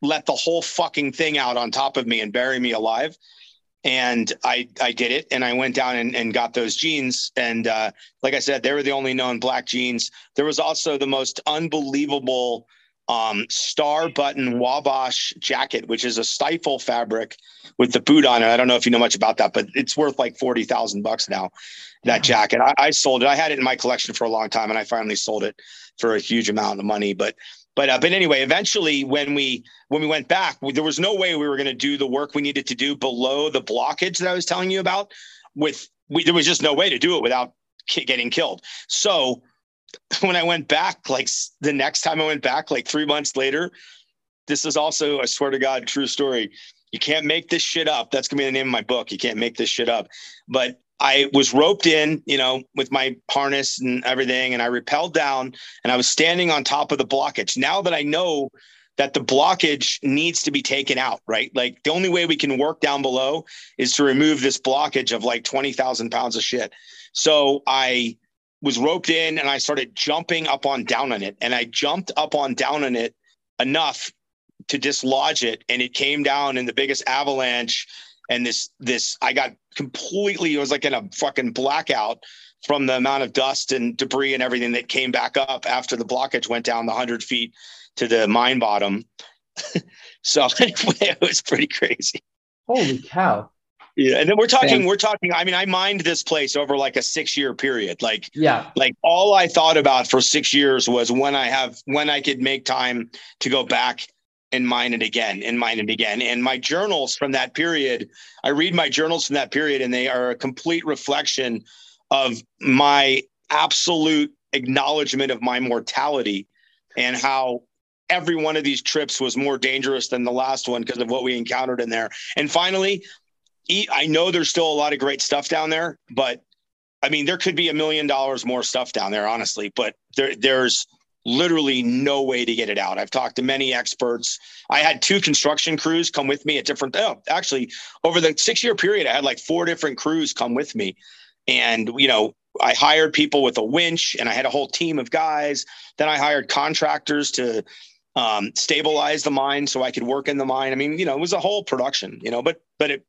let the whole fucking thing out on top of me and bury me alive. And I I did it, and I went down and, and got those jeans. And uh, like I said, they were the only known black jeans. There was also the most unbelievable um, star button Wabash jacket, which is a Stifel fabric with the boot on it. I don't know if you know much about that, but it's worth like forty thousand bucks now. That jacket, I, I, sold it. I had it in my collection for a long time, and I finally sold it for a huge amount of money. But but uh, but anyway, eventually when we when we went back, there was no way we were going to do the work we needed to do below the blockage that I was telling you about. With we, there was just no way to do it without ki- getting killed. So when I went back, like the next time I went back, like three months later, this is also I swear to God, true story. You can't make this shit up. That's gonna be the name of my book. You can't make this shit up. But I was roped in, you know, with my harness and everything, and I rappelled down and I was standing on top of the blockage. Now that I know that the blockage needs to be taken out, right? Like the only way we can work down below is to remove this blockage of like 20,000 pounds of shit. So I was roped in and I started jumping up on down on it. And I jumped up on down on it enough to dislodge it. And it came down in the biggest avalanche and this this I got completely it was like in a fucking blackout from the amount of dust and debris and everything that came back up after the blockage went down the hundred feet to the mine bottom. so anyway, it was pretty crazy. Holy cow. Yeah, and then we're talking. We're talking. I mean, I mined this place over like a six-year period. Like, yeah, like all I thought about for six years was when I have when I could make time to go back and mine it again and mine it again. And my journals from that period, I read my journals from that period, and they are a complete reflection of my absolute acknowledgement of my mortality and how every one of these trips was more dangerous than the last one because of what we encountered in there. And finally, I know there's still a lot of great stuff down there, but I mean, there could be a million dollars more stuff down there, honestly, but there, there's literally no way to get it out. I've talked to many experts. I had two construction crews come with me at different, oh, actually, over the six year period, I had like four different crews come with me. And, you know, I hired people with a winch and I had a whole team of guys. Then I hired contractors to um, stabilize the mine so I could work in the mine. I mean, you know, it was a whole production, you know, but, but it,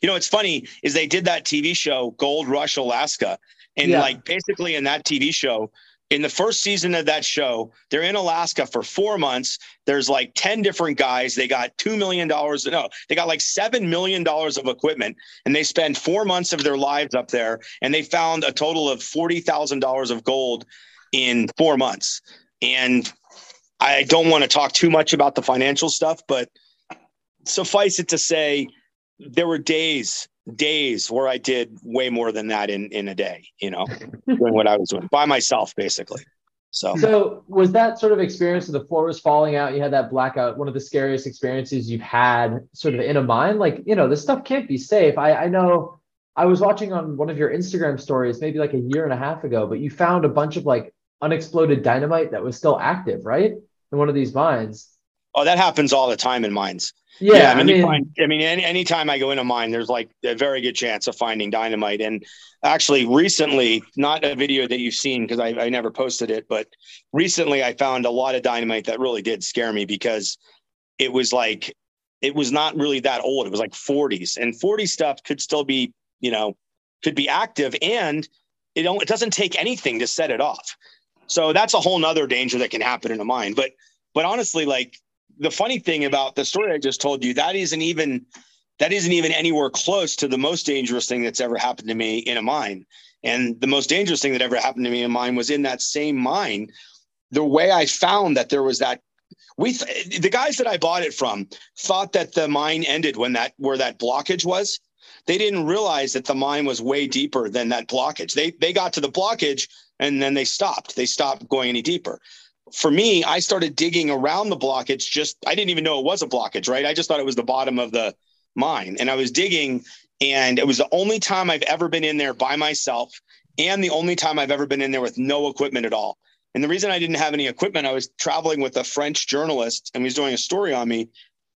you know, it's funny is they did that TV show Gold Rush Alaska. And yeah. like basically in that TV show, in the first season of that show, they're in Alaska for four months. There's like 10 different guys. They got $2 million. No, they got like $7 million of equipment and they spend four months of their lives up there. And they found a total of $40,000 of gold in four months. And I don't want to talk too much about the financial stuff, but suffice it to say, there were days days where I did way more than that in in a day, you know, doing what I was doing by myself basically. So So was that sort of experience of the floor was falling out, you had that blackout, one of the scariest experiences you've had sort of in a mine? Like, you know, this stuff can't be safe. I I know I was watching on one of your Instagram stories maybe like a year and a half ago, but you found a bunch of like unexploded dynamite that was still active, right? In one of these mines. Oh, that happens all the time in mines. Yeah, yeah I mean, I mean, find, I mean, any anytime I go into a mine, there's like a very good chance of finding dynamite. And actually, recently, not a video that you've seen because I, I never posted it, but recently I found a lot of dynamite that really did scare me because it was like it was not really that old. It was like 40s, and 40 stuff could still be, you know, could be active, and it don't, it doesn't take anything to set it off. So that's a whole nother danger that can happen in a mine. But but honestly, like the funny thing about the story I just told you, that isn't even that isn't even anywhere close to the most dangerous thing that's ever happened to me in a mine. And the most dangerous thing that ever happened to me in mine was in that same mine. The way I found that there was that we th- the guys that I bought it from thought that the mine ended when that where that blockage was. They didn't realize that the mine was way deeper than that blockage. They they got to the blockage and then they stopped. They stopped going any deeper for me, I started digging around the blockage. Just I didn't even know it was a blockage, right? I just thought it was the bottom of the mine, and I was digging, and it was the only time I've ever been in there by myself, and the only time I've ever been in there with no equipment at all. And the reason I didn't have any equipment, I was traveling with a French journalist, and he was doing a story on me,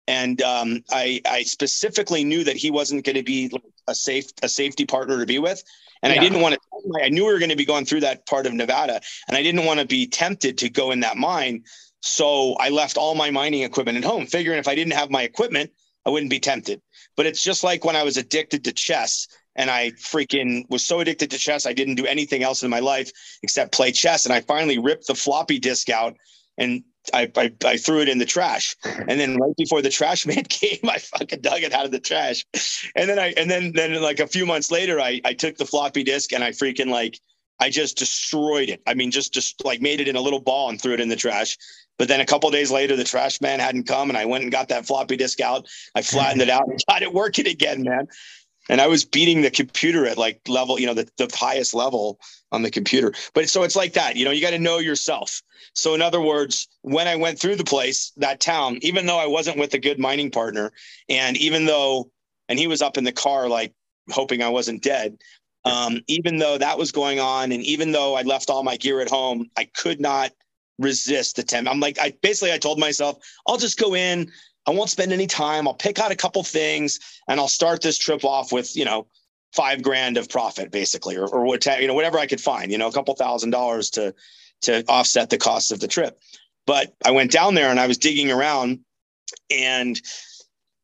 and um, I, I specifically knew that he wasn't going to be a safe a safety partner to be with. And yeah. I didn't want to, I knew we were going to be going through that part of Nevada and I didn't want to be tempted to go in that mine. So I left all my mining equipment at home, figuring if I didn't have my equipment, I wouldn't be tempted. But it's just like when I was addicted to chess and I freaking was so addicted to chess, I didn't do anything else in my life except play chess. And I finally ripped the floppy disk out and I, I, I, threw it in the trash. And then right before the trash man came, I fucking dug it out of the trash. And then I and then then like a few months later, I I took the floppy disk and I freaking like I just destroyed it. I mean, just just like made it in a little ball and threw it in the trash. But then a couple days later, the trash man hadn't come, and I went and got that floppy disk out. I flattened it out and got it working again, man. And I was beating the computer at like level, you know, the, the highest level on the computer. But so it's like that, you know, you got to know yourself. So in other words, when I went through the place, that town, even though I wasn't with a good mining partner, and even though, and he was up in the car, like hoping I wasn't dead, um, even though that was going on, and even though I left all my gear at home, I could not resist the temp. I'm like, I basically I told myself, I'll just go in, I won't spend any time. I'll pick out a couple things and I'll start this trip off with, you know, five grand of profit basically, or, or what, you know, whatever I could find, you know, a couple thousand dollars to, to offset the cost of the trip. But I went down there and I was digging around and,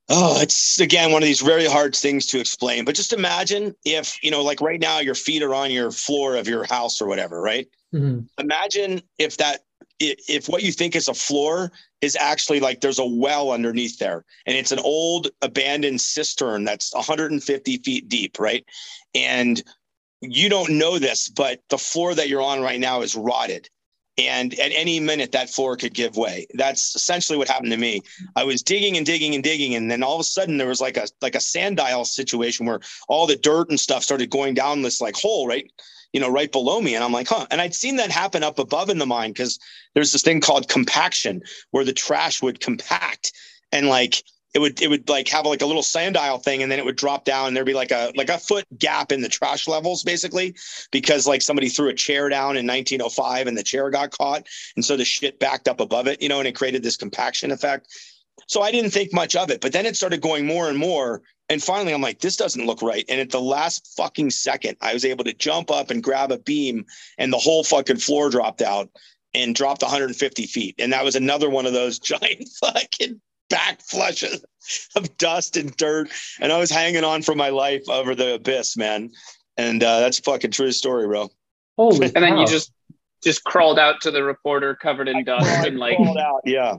oh, it's again, one of these very hard things to explain, but just imagine if, you know, like right now your feet are on your floor of your house or whatever, right? Mm-hmm. Imagine if that if what you think is a floor is actually like there's a well underneath there and it's an old abandoned cistern that's 150 feet deep right? And you don't know this but the floor that you're on right now is rotted and at any minute that floor could give way. That's essentially what happened to me. I was digging and digging and digging and then all of a sudden there was like a like a sand dial situation where all the dirt and stuff started going down this like hole right you know, right below me. And I'm like, huh. And I'd seen that happen up above in the mine because there's this thing called compaction where the trash would compact and like it would it would like have like a little sand dial thing and then it would drop down and there'd be like a like a foot gap in the trash levels basically because like somebody threw a chair down in 1905 and the chair got caught and so the shit backed up above it you know and it created this compaction effect so I didn't think much of it but then it started going more and more and finally, I'm like, this doesn't look right. And at the last fucking second, I was able to jump up and grab a beam, and the whole fucking floor dropped out and dropped 150 feet. And that was another one of those giant fucking back flushes of dust and dirt. And I was hanging on for my life over the abyss, man. And uh, that's a fucking true story, bro. Holy and then you just just crawled out to the reporter covered in I dust and like out. yeah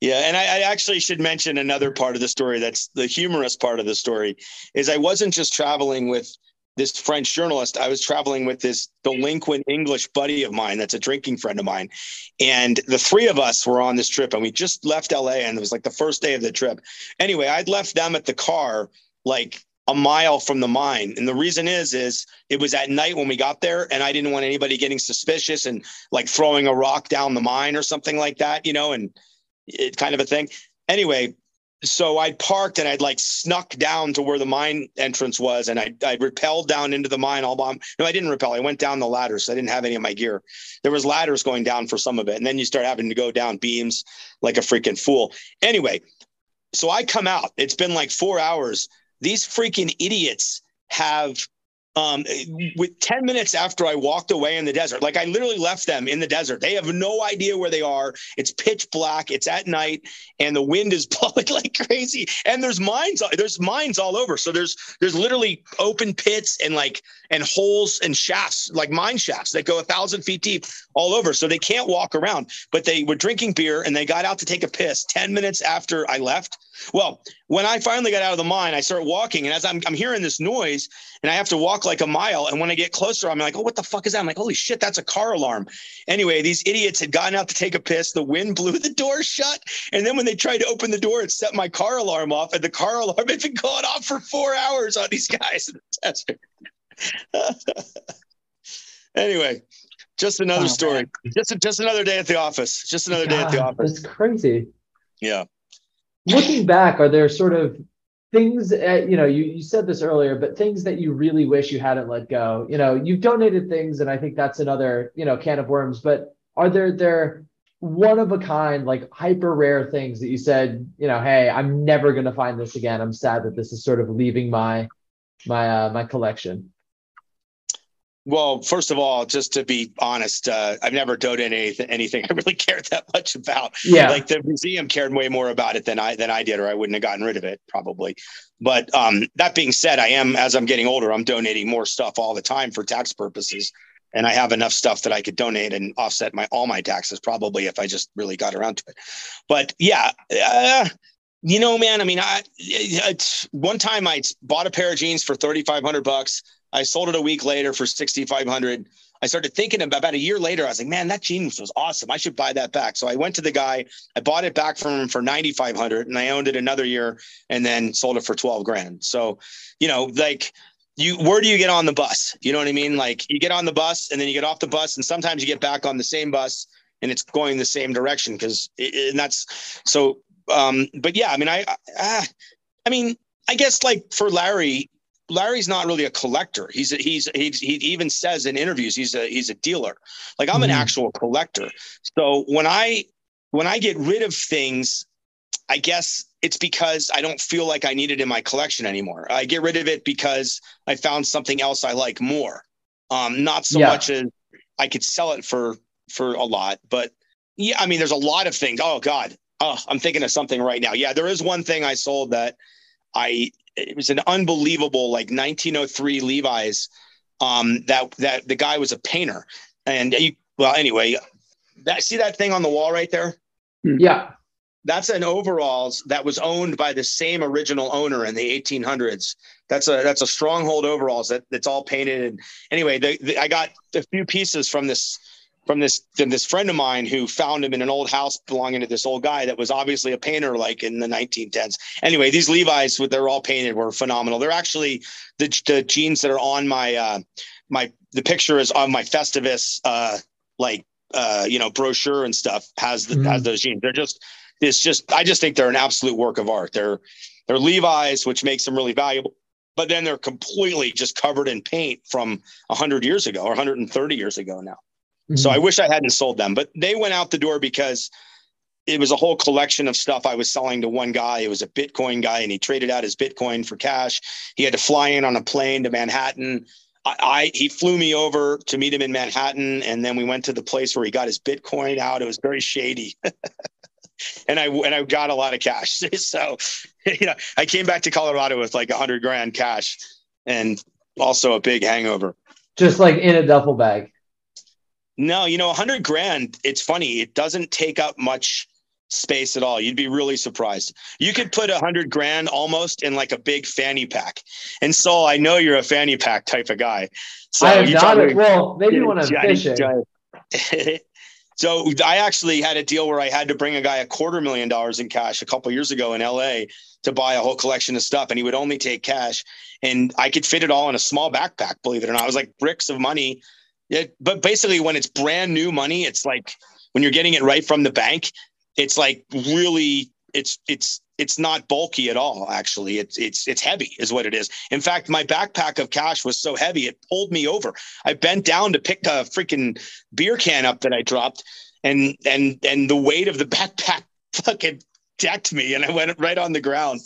yeah, and I, I, actually should mention another part of the story. That's the humorous part of the story. Is I wasn't just traveling with this French journalist. I was traveling with this delinquent English buddy of mine. That's a drinking friend of mine, and the three of us were on this trip, and we just left LA, and it was like the first day of the trip. Anyway, I'd left them at the car like a mile from the mine. And the reason is, is it was at night when we got there and I didn't want anybody getting suspicious and like throwing a rock down the mine or something like that, you know, and it kind of a thing. Anyway, so I parked and I'd like snuck down to where the mine entrance was, and I I repelled down into the mine all by. No, I didn't repel. I went down the ladders. I didn't have any of my gear. There was ladders going down for some of it, and then you start having to go down beams like a freaking fool. Anyway, so I come out. It's been like four hours. These freaking idiots have um, with 10 minutes after I walked away in the desert. Like I literally left them in the desert. They have no idea where they are. It's pitch black. It's at night and the wind is blowing like crazy. And there's mines, there's mines all over. So there's, there's literally open pits and like, and holes and shafts, like mine shafts that go a thousand feet deep all over. So they can't walk around, but they were drinking beer and they got out to take a piss 10 minutes after I left. Well, when I finally got out of the mine, I start walking, and as I'm, I'm hearing this noise, and I have to walk like a mile. And when I get closer, I'm like, oh, what the fuck is that? I'm like, holy shit, that's a car alarm. Anyway, these idiots had gotten out to take a piss. The wind blew the door shut. And then when they tried to open the door, it set my car alarm off. And the car alarm had been going off for four hours on these guys in the desert. anyway, just another story. Man. Just just another day at the office. Just another God, day at the office. It's crazy. Yeah. Looking back, are there sort of things you know you, you said this earlier but things that you really wish you hadn't let go? You know you've donated things and i think that's another you know can of worms but are there there one of a kind like hyper rare things that you said you know hey i'm never going to find this again. I'm sad that this is sort of leaving my my uh, my collection well, first of all, just to be honest, uh, I've never donated anything, anything I really cared that much about. Yeah, like the museum cared way more about it than I than I did, or I wouldn't have gotten rid of it probably. But um, that being said, I am as I'm getting older, I'm donating more stuff all the time for tax purposes, and I have enough stuff that I could donate and offset my all my taxes probably if I just really got around to it. But yeah. Uh, you know, man. I mean, I it's, one time I bought a pair of jeans for thirty five hundred bucks I sold it a week later for 6,500. I started thinking about, about a year later, I was like, man, that jeans was awesome. I should buy that back. So I went to the guy, I bought it back from him for 9,500 and I owned it another year and then sold it for 12 grand. So, you know, like you, where do you get on the bus? You know what I mean? Like you get on the bus and then you get off the bus and sometimes you get back on the same bus and it's going the same direction. Cause it, and that's so, um, but yeah, I mean, I, I, I mean, I guess like for Larry, Larry's not really a collector. He's a, he's he's he even says in interviews he's a he's a dealer. Like I'm mm-hmm. an actual collector. So when I when I get rid of things, I guess it's because I don't feel like I need it in my collection anymore. I get rid of it because I found something else I like more. Um, not so yeah. much as I could sell it for for a lot, but yeah, I mean, there's a lot of things. Oh God, oh, I'm thinking of something right now. Yeah, there is one thing I sold that I it was an unbelievable like 1903 Levi's. Um, that that the guy was a painter, and you, well, anyway, that see that thing on the wall right there? Hmm. Yeah, that's an overalls that was owned by the same original owner in the 1800s. That's a that's a stronghold overalls that that's all painted. And anyway, the, the, I got a few pieces from this from this from this friend of mine who found him in an old house belonging to this old guy that was obviously a painter like in the 1910s. Anyway, these Levi's they're all painted were phenomenal. They're actually the the jeans that are on my uh my the picture is on my Festivus uh like uh you know brochure and stuff has the, mm-hmm. has those jeans. They're just it's just I just think they're an absolute work of art. They're they're Levi's which makes them really valuable. But then they're completely just covered in paint from 100 years ago or 130 years ago now. Mm-hmm. So I wish I hadn't sold them, but they went out the door because it was a whole collection of stuff I was selling to one guy. It was a Bitcoin guy, and he traded out his Bitcoin for cash. He had to fly in on a plane to Manhattan. I, I, he flew me over to meet him in Manhattan, and then we went to the place where he got his Bitcoin out. It was very shady. and I and I got a lot of cash. so, you know, I came back to Colorado with like a hundred grand cash and also a big hangover. Just like in a duffel bag. No, you know, a 100 grand, it's funny. It doesn't take up much space at all. You'd be really surprised. You could put a 100 grand almost in like a big fanny pack. And so I know you're a fanny pack type of guy. So I am not. Well, maybe when I'm fishing. so I actually had a deal where I had to bring a guy a quarter million dollars in cash a couple years ago in LA to buy a whole collection of stuff. And he would only take cash. And I could fit it all in a small backpack, believe it or not. It was like bricks of money yeah, but basically, when it's brand new money, it's like when you're getting it right from the bank, it's like really, it's it's it's not bulky at all. Actually, it's it's it's heavy, is what it is. In fact, my backpack of cash was so heavy it pulled me over. I bent down to pick a freaking beer can up that I dropped, and and and the weight of the backpack fucking decked me, and I went right on the ground.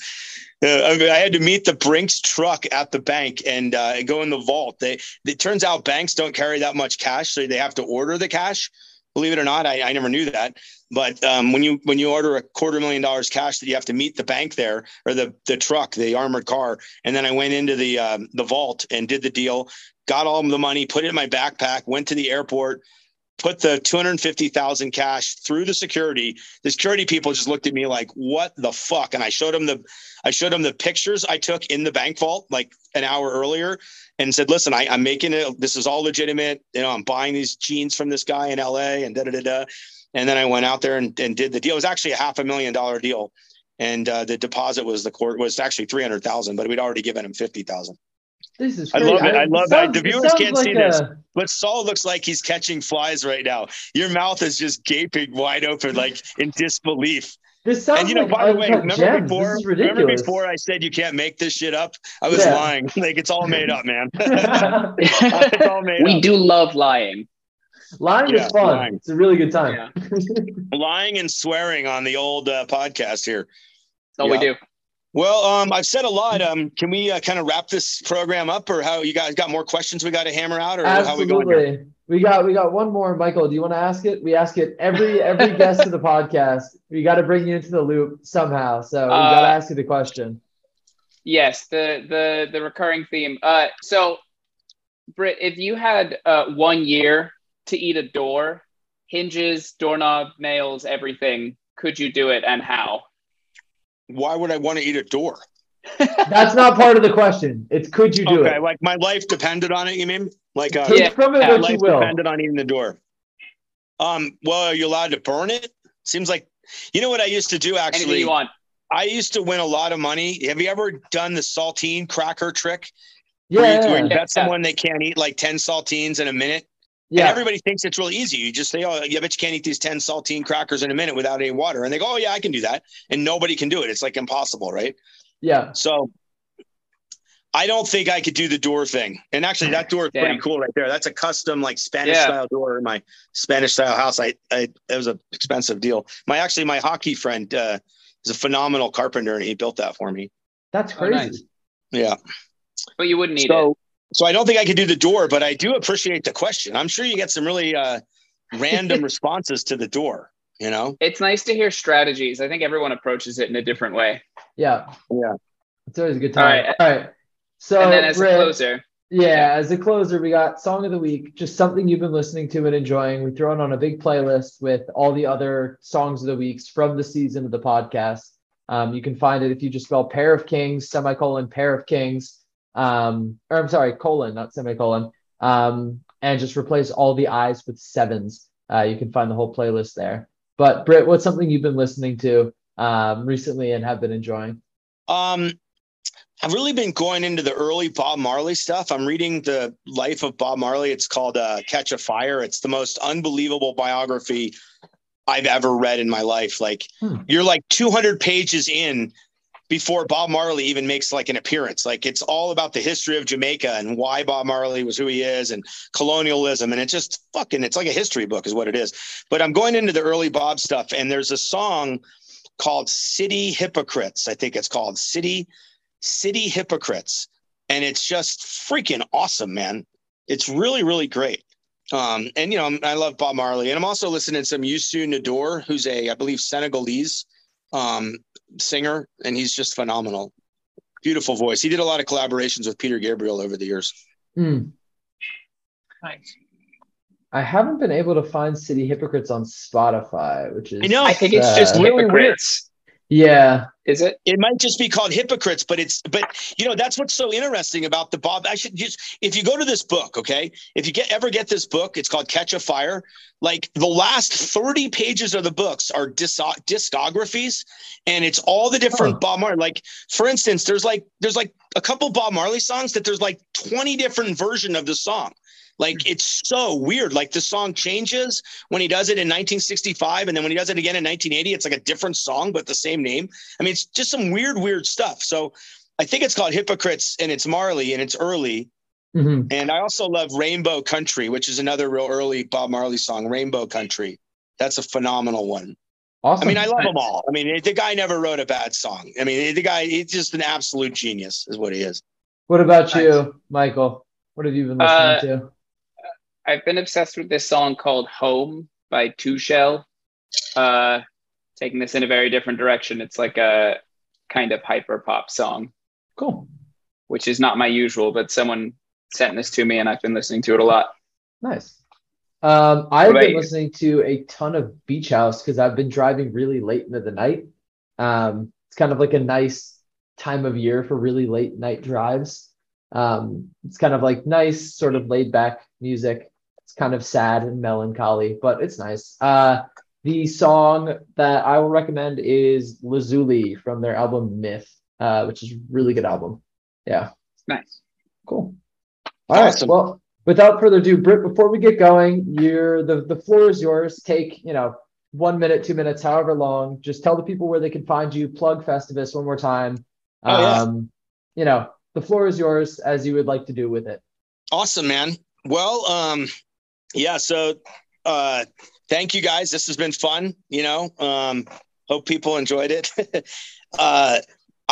I had to meet the Brinks truck at the bank and uh, go in the vault. They, it turns out banks don't carry that much cash, so they have to order the cash. Believe it or not, I, I never knew that. But um, when you when you order a quarter million dollars cash, that you have to meet the bank there or the the truck, the armored car. And then I went into the um, the vault and did the deal, got all the money, put it in my backpack, went to the airport, put the 250,000 cash through the security. The security people just looked at me like, what the fuck? And I showed them the, I showed them the pictures I took in the bank vault like an hour earlier and said, listen, I, am making it. This is all legitimate. You know, I'm buying these jeans from this guy in LA and da, da, da, da. And then I went out there and, and did the deal. It was actually a half a million dollar deal. And uh, the deposit was the court was actually 300,000, but we'd already given him 50,000. This is I love it. I love that. The viewers can't like see a... this, but Saul looks like he's catching flies right now. Your mouth is just gaping wide open, like in disbelief. This sounds and you know, like by the way, remember gems. before, remember before I said you can't make this shit up? I was yeah. lying. Like it's all made up, man. it's all made we up. do love lying. Lying yeah, is fun. Lying. It's a really good time. Yeah. lying and swearing on the old uh, podcast here. That's all we do. Well, um, I've said a lot. Um, can we uh, kind of wrap this program up, or how you guys got more questions we got to hammer out, or Absolutely. how we going? We got we got one more, Michael. Do you want to ask it? We ask it every every guest of the podcast. We got to bring you into the loop somehow. So we uh, got to ask you the question. Yes, the the the recurring theme. Uh, so, Britt, if you had uh, one year to eat a door, hinges, doorknob, nails, everything, could you do it, and how? Why would I want to eat a door? That's not part of the question. It's could you do okay, it? like my life depended on it. You mean like uh, Take Yeah, from it yeah, what you life will. depended on eating the door? Um, well, are you allowed to burn it? Seems like you know what I used to do Anything actually. you want. I used to win a lot of money. Have you ever done the saltine cracker trick? Yeah, Where you, where yeah, you Yeah. bet someone they can't eat like 10 saltines in a minute. And yeah. everybody thinks it's really easy. You just say, Oh, yeah, but you can't eat these 10 saltine crackers in a minute without any water. And they go, Oh, yeah, I can do that. And nobody can do it. It's like impossible, right? yeah. So I don't think I could do the door thing. And actually, that door is pretty cool right there. That's a custom, like Spanish Yeah. style door in my Spanish style house. I, I, it was an expensive deal. My actually, my hockey friend uh, is a phenomenal carpenter, and he built that for me. That's Oh, crazy. nice. Yeah. But you wouldn't eat so, it. So I don't think I could do the door, but I do appreciate the question. I'm sure you get some really uh, random responses to the door. You know? It's nice to hear strategies. I think everyone approaches it in a different way. Yeah. Yeah. It's always a good time. right. All right. So and then as Britt, a closer, Yeah, as a closer, we got song of the week, just something you've been listening to and enjoying. We throw it on a big playlist with all the other songs of the weeks from the season of the podcast. Um, you can find it if you just spell pair of kings, semicolon, pair of kings, um, or I'm sorry, colon, not semicolon, um, and just replace all the I's with sevens. Uh, you can find the whole playlist there. But Britt, what's something you've been listening to um, recently and have been enjoying? Um, I've really been going into the early Bob Marley stuff. I'm reading the life of Bob Marley. It's called uh, Catch a Fire. It's the most unbelievable biography I've ever read in my life. Like Hmm. you're like 200 pages in before Bob Marley even makes like an appearance. Like it's all about the history of Jamaica and why Bob Marley was who he is and colonialism. And it's just fucking, it's like a history book is what it is. But I'm going into the early Bob stuff and there's a song called City Hypocrites. I think it's called City City Hypocrites. And it's just freaking awesome, man. It's really, really great. Um, and you know, I'm- love Bob Marley, and I'm also listening to some Youssou N'Dour, who's a, I believe, Senegalese um, singer, and he's just phenomenal. Beautiful voice. He did a lot of collaborations with Peter Gabriel over the years. Hmm. nice. I haven't been able to find City Hypocrites on Spotify, which is I know. I think it's just sad. really hypocrites. Yeah. Is it? It might just be called hypocrites, but it's but you know that's what's so interesting about the Bob. I should just if you go to this book, okay, if you get ever get this book, it's called Catch a Fire. Like the last thirty pages of the books are dis- discographies, and it's all the different Huh. Bob Marley. Like for instance, there's like there's like a couple Bob Marley songs that there's like twenty different version of the song. Like it's so weird. Like the song changes when he does it in 1965, and then when he does it again in 1980, it's like a different song but the same name. I mean, it's just some weird, weird stuff. So I think it's called Hypocrites and it's Marley and it's early. Mhm. And I also love Rainbow Country, which is another real early Bob Marley song, Rainbow Country. That's a phenomenal one. Awesome. I mean, I love them all. I mean, the guy never wrote a bad song. I mean, the guy, he's just an absolute genius, is what he is. what about you, Michael? What have you been listening Uh, to? I've been obsessed with this song called Home by Two Shell. Uh, taking this in a very different direction. It's like a kind of hyper pop song, Cool. which is not my usual, but someone sent this to me and I've been listening to it a lot. Nice. Um, I've been you? listening to a ton of Beach House because I've been driving really late into the night. Um, it's kind of like a nice time of year for really late night drives. Um, it's kind of like nice, sort of laid back music. It's kind of sad and melancholy, but it's nice. Uh, the song that I will recommend is Lazuli from their album Myth, uh, which is a really good album. Yeah. Nice. Cool. All right. Awesome. Well, without further ado, Britt, before we get going, you're the the floor is yours. Take you know one minute, two minutes, however long. Just tell the people where they can find you. Plug Festivus one more time. Oh, yeah. um, you know, the floor is yours as you would like to do with it. Awesome, man. Well, um, yeah. So, uh, thank you guys. This has been fun. You know, um, hope people enjoyed it. uh,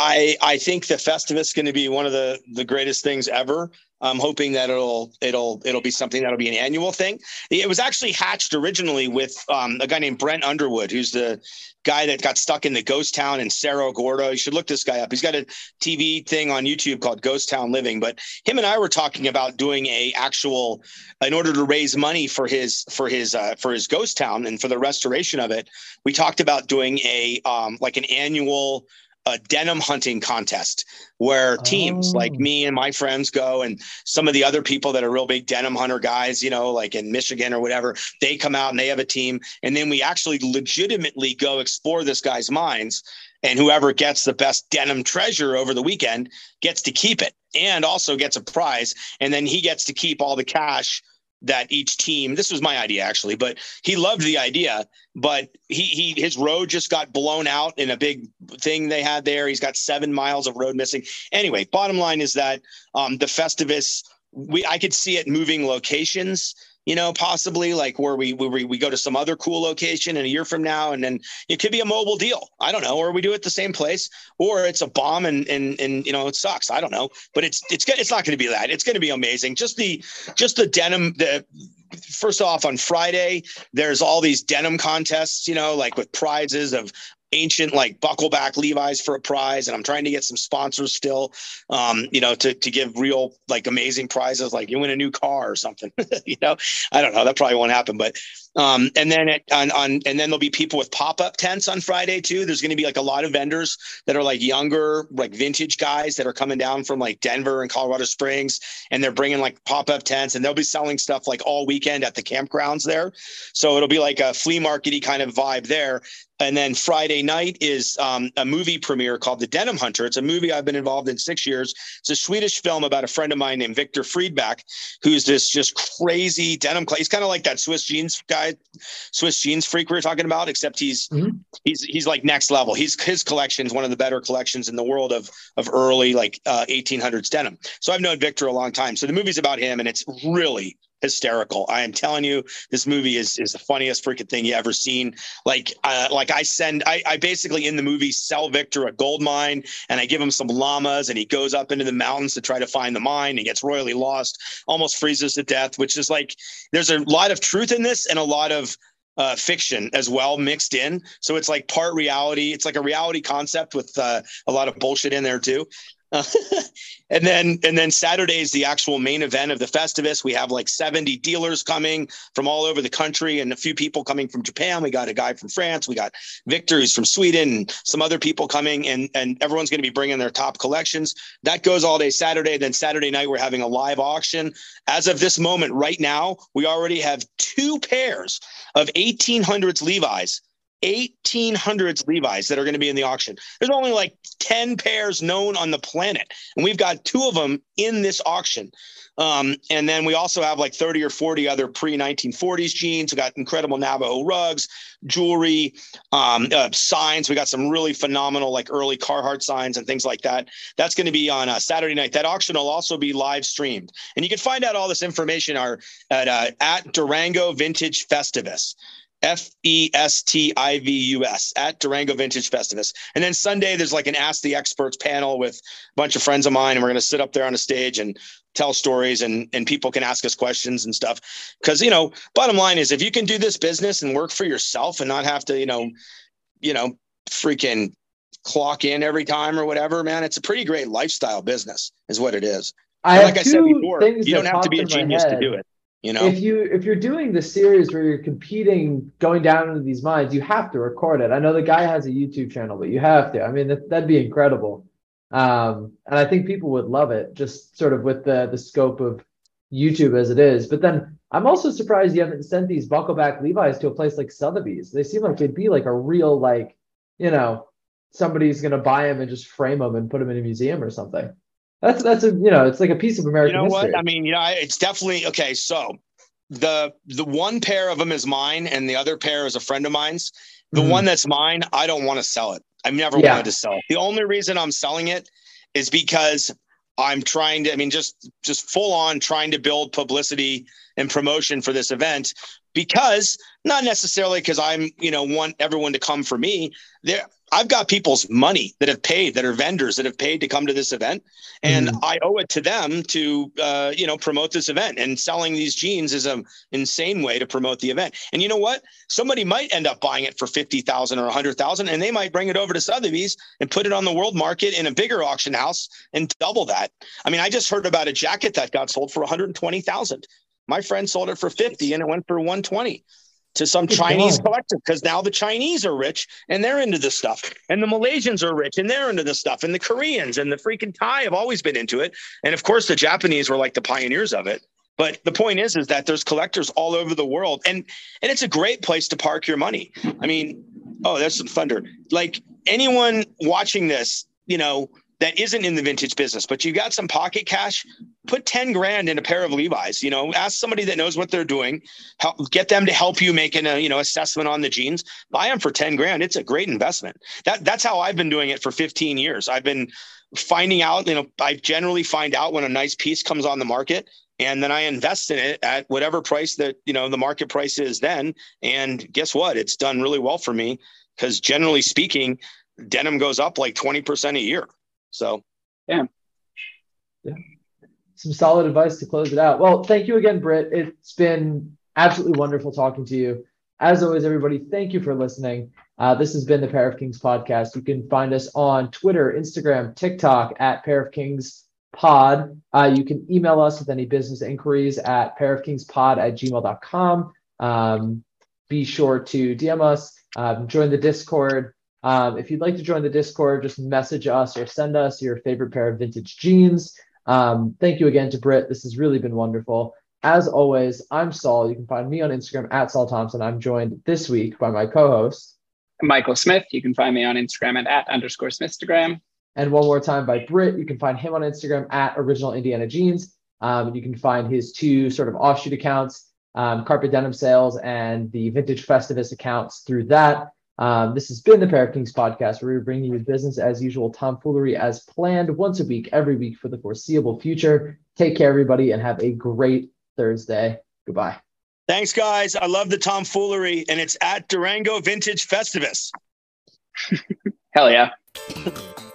I I think the Festivus is going to be one of the the greatest things ever. I'm hoping that it'll it'll it'll be something that'll be an annual thing. It was actually hatched originally with um, a guy named Brent Underwood, who's the guy that got stuck in the ghost town in Cerro Gordo. You should look this guy up. He's got a TV thing on YouTube called Ghost Town Living. But him and I were talking about doing a actual in order to raise money for his for his uh, for his ghost town and for the restoration of it. We talked about doing a um, like an annual a denim hunting contest where teams oh. like me and my friends go and some of the other people that are real big denim hunter guys, you know, like in Michigan or whatever, they come out and they have a team. And then we actually legitimately go explore this guy's mines. And whoever gets the best denim treasure over the weekend gets to keep it and also gets a prize. And then he gets to keep all the cash that each team this was my idea actually but he loved the idea but he he his road just got blown out in a big thing they had there. He's got seven miles of road missing. Anyway bottom line is that um, the festivus we i could see it moving locations you know, possibly like where we, we we go to some other cool location in a year from now, and then it could be a mobile deal. I don't know, or we do it the same place, or it's a bomb and and and you know it sucks. I don't know, but it's it's it's not going to be that. It's going to be amazing. Just the just the denim the first off on friday there's all these denim contests you know like with prizes of ancient like buckleback Levi's for a prize, and I'm trying to get some sponsors still, um, you know, to to give real like amazing prizes, like you win a new car or something. you know, I don't know, that probably won't happen, but um, and then it, on on and then there'll be people with pop up tents on Friday too. There's going to be like a lot of vendors that are like younger, like vintage guys that are coming down from like Denver and Colorado Springs, and they're bringing like pop up tents, and they'll be selling stuff like all weekend at the campgrounds there. So it'll be like a flea markety kind of vibe there. And then Friday night is um, a movie premiere called The Denim Hunter. It's a movie I've been involved in six years. It's a Swedish film about a friend of mine named Victor Friedback, who's this just crazy denim. He's kind of like that Swiss jeans guy, Swiss jeans freak we were talking about, except he's mm-hmm. he's he's like next level. He's his collection is one of the better collections in the world of of early like uh, 1800s denim. So I've known Victor a long time. So the movie's about him, and it's really hysterical. I am telling you, this movie is is the funniest freaking thing you ever seen. Like, uh, like I send, I, I basically in the movie sell Victor a gold mine, and I give him some llamas, and he goes up into the mountains to try to find the mine. and gets royally lost, almost freezes to death. Which is like, there's a lot of truth in this, and a lot of uh, fiction as well mixed in. So it's like part reality. It's like a reality concept with uh, a lot of bullshit in there too. and then and then Saturday is the actual main event of the Festivus. We have like 70 dealers coming from all over the country and a few people coming from Japan. We got a guy from France. We got Victor who's from Sweden and some other people coming and and everyone's going to be bringing their top collections. That goes all day Saturday. Then Saturday night we're having a live auction. As of this moment right now, we already have two pairs of 1800s Levi's 1800s Levi's that are going to be in the auction. There's only like 10 pairs known on the planet, and we've got two of them in this auction. Um, and then we also have like 30 or 40 other pre 1940s jeans. We got incredible Navajo rugs, jewelry, um, uh, signs. We got some really phenomenal like early Carhartt signs and things like that. That's going to be on uh, Saturday night. That auction will also be live streamed, and you can find out all this information are at uh, at Durango Vintage Festivus. F E S T I V U S at Durango Vintage Festivus. And then Sunday, there's like an Ask the Experts panel with a bunch of friends of mine, and we're going to sit up there on a stage and tell stories, and and people can ask us questions and stuff. Because you know, bottom line is, if you can do this business and work for yourself and not have to, you know, you know, freaking clock in every time or whatever, man, it's a pretty great lifestyle business, is what it is. I like I said before, you don't have to be a genius to do it. You know, if you if you're doing the series where you're competing, going down into these mines, you have to record it. I know the guy has a YouTube channel, but you have to. I mean, that, that'd be incredible. Um, and I think people would love it, just sort of with the the scope of YouTube as it is. But then I'm also surprised you haven't sent these buckleback Levi's to a place like Sotheby's. They seem like they'd be like a real like, you know, somebody's gonna buy them and just frame them and put them in a museum or something. That's that's a you know it's like a piece of American. You know history. what I mean? Yeah, it's definitely okay. So the the one pair of them is mine, and the other pair is a friend of mine's. The mm one that's mine, I don't want to sell it. I've never yeah. wanted to sell it. The only reason I'm selling it is because I'm trying to. I mean, just just full on trying to build publicity and promotion for this event because not necessarily because I'm you know want everyone to come for me. There I've got people's money that have paid, that are vendors that have paid to come to this event, and mm. I owe it to them to, uh, you know, promote this event. And selling these jeans is an insane way to promote the event. And you know what? Somebody might end up buying it for fifty thousand or a hundred thousand, and they might bring it over to Sotheby's and put it on the world market in a bigger auction house and double that. I mean, I just heard about a jacket that got sold for one hundred twenty thousand. My friend sold it for fifty, and it went for one twenty. to some Good Chinese God. collector because now the Chinese are rich and they're into this stuff. And the Malaysians are rich and they're into this stuff. And the Koreans and the freaking Thai have always been into it. And of course, the Japanese were like the pioneers of it. But the point is, is that there's collectors all over the world, and and it's a great place to park your money. I mean, oh, there's some thunder. Like anyone watching this, you know, that isn't in the vintage business, but you've got some pocket cash, put 10 grand in a pair of Levi's, you know, ask somebody that knows what they're doing, help get them to help you make an, a, you know, assessment on the jeans, buy them for 10 grand. It's a great investment. That that's how I've been doing it for 15 years. I've been finding out, you know, I generally find out when a nice piece comes on the market and then I invest in it at whatever price that, you know, the market price is then. And guess what? It's done really well for me because generally speaking, denim goes up like 20% a year. So yeah. Yeah. some solid advice to close it out. Well, thank you again, Britt. It's been absolutely wonderful talking to you. As always, everybody, thank you for listening. Uh, this has been the Pair of Kings podcast. You can find us on Twitter, Instagram, TikTok at Pair of Kings Pod. Uh, you can email us with any business inquiries at pairofkingspod at gmail.com. Um, be sure to DM us, um, join the Discord. Um, if you'd like to join the Discord, just message us or send us your favorite pair of vintage jeans. Um, thank you again to Britt. This has really been wonderful. As always, I'm Saul. You can find me on Instagram at Saul Thompson. I'm joined this week by my co-host. Michael Smith. You can find me on Instagram at, at underscore Smithstagram. And one more time by Britt. You can find him on Instagram at Original Indiana Jeans. Um, you can find his two sort of offshoot accounts, um, Carpet Denim Sales and the Vintage Festivus accounts through that. Um, this has been the Pair of Kings podcast, where we bring you business as usual tomfoolery as planned once a week, every week for the foreseeable future. Take care, everybody, and have a great Thursday. Goodbye. thanks, guys. I love the tomfoolery, and it's at Durango Vintage Festivus. Hell yeah.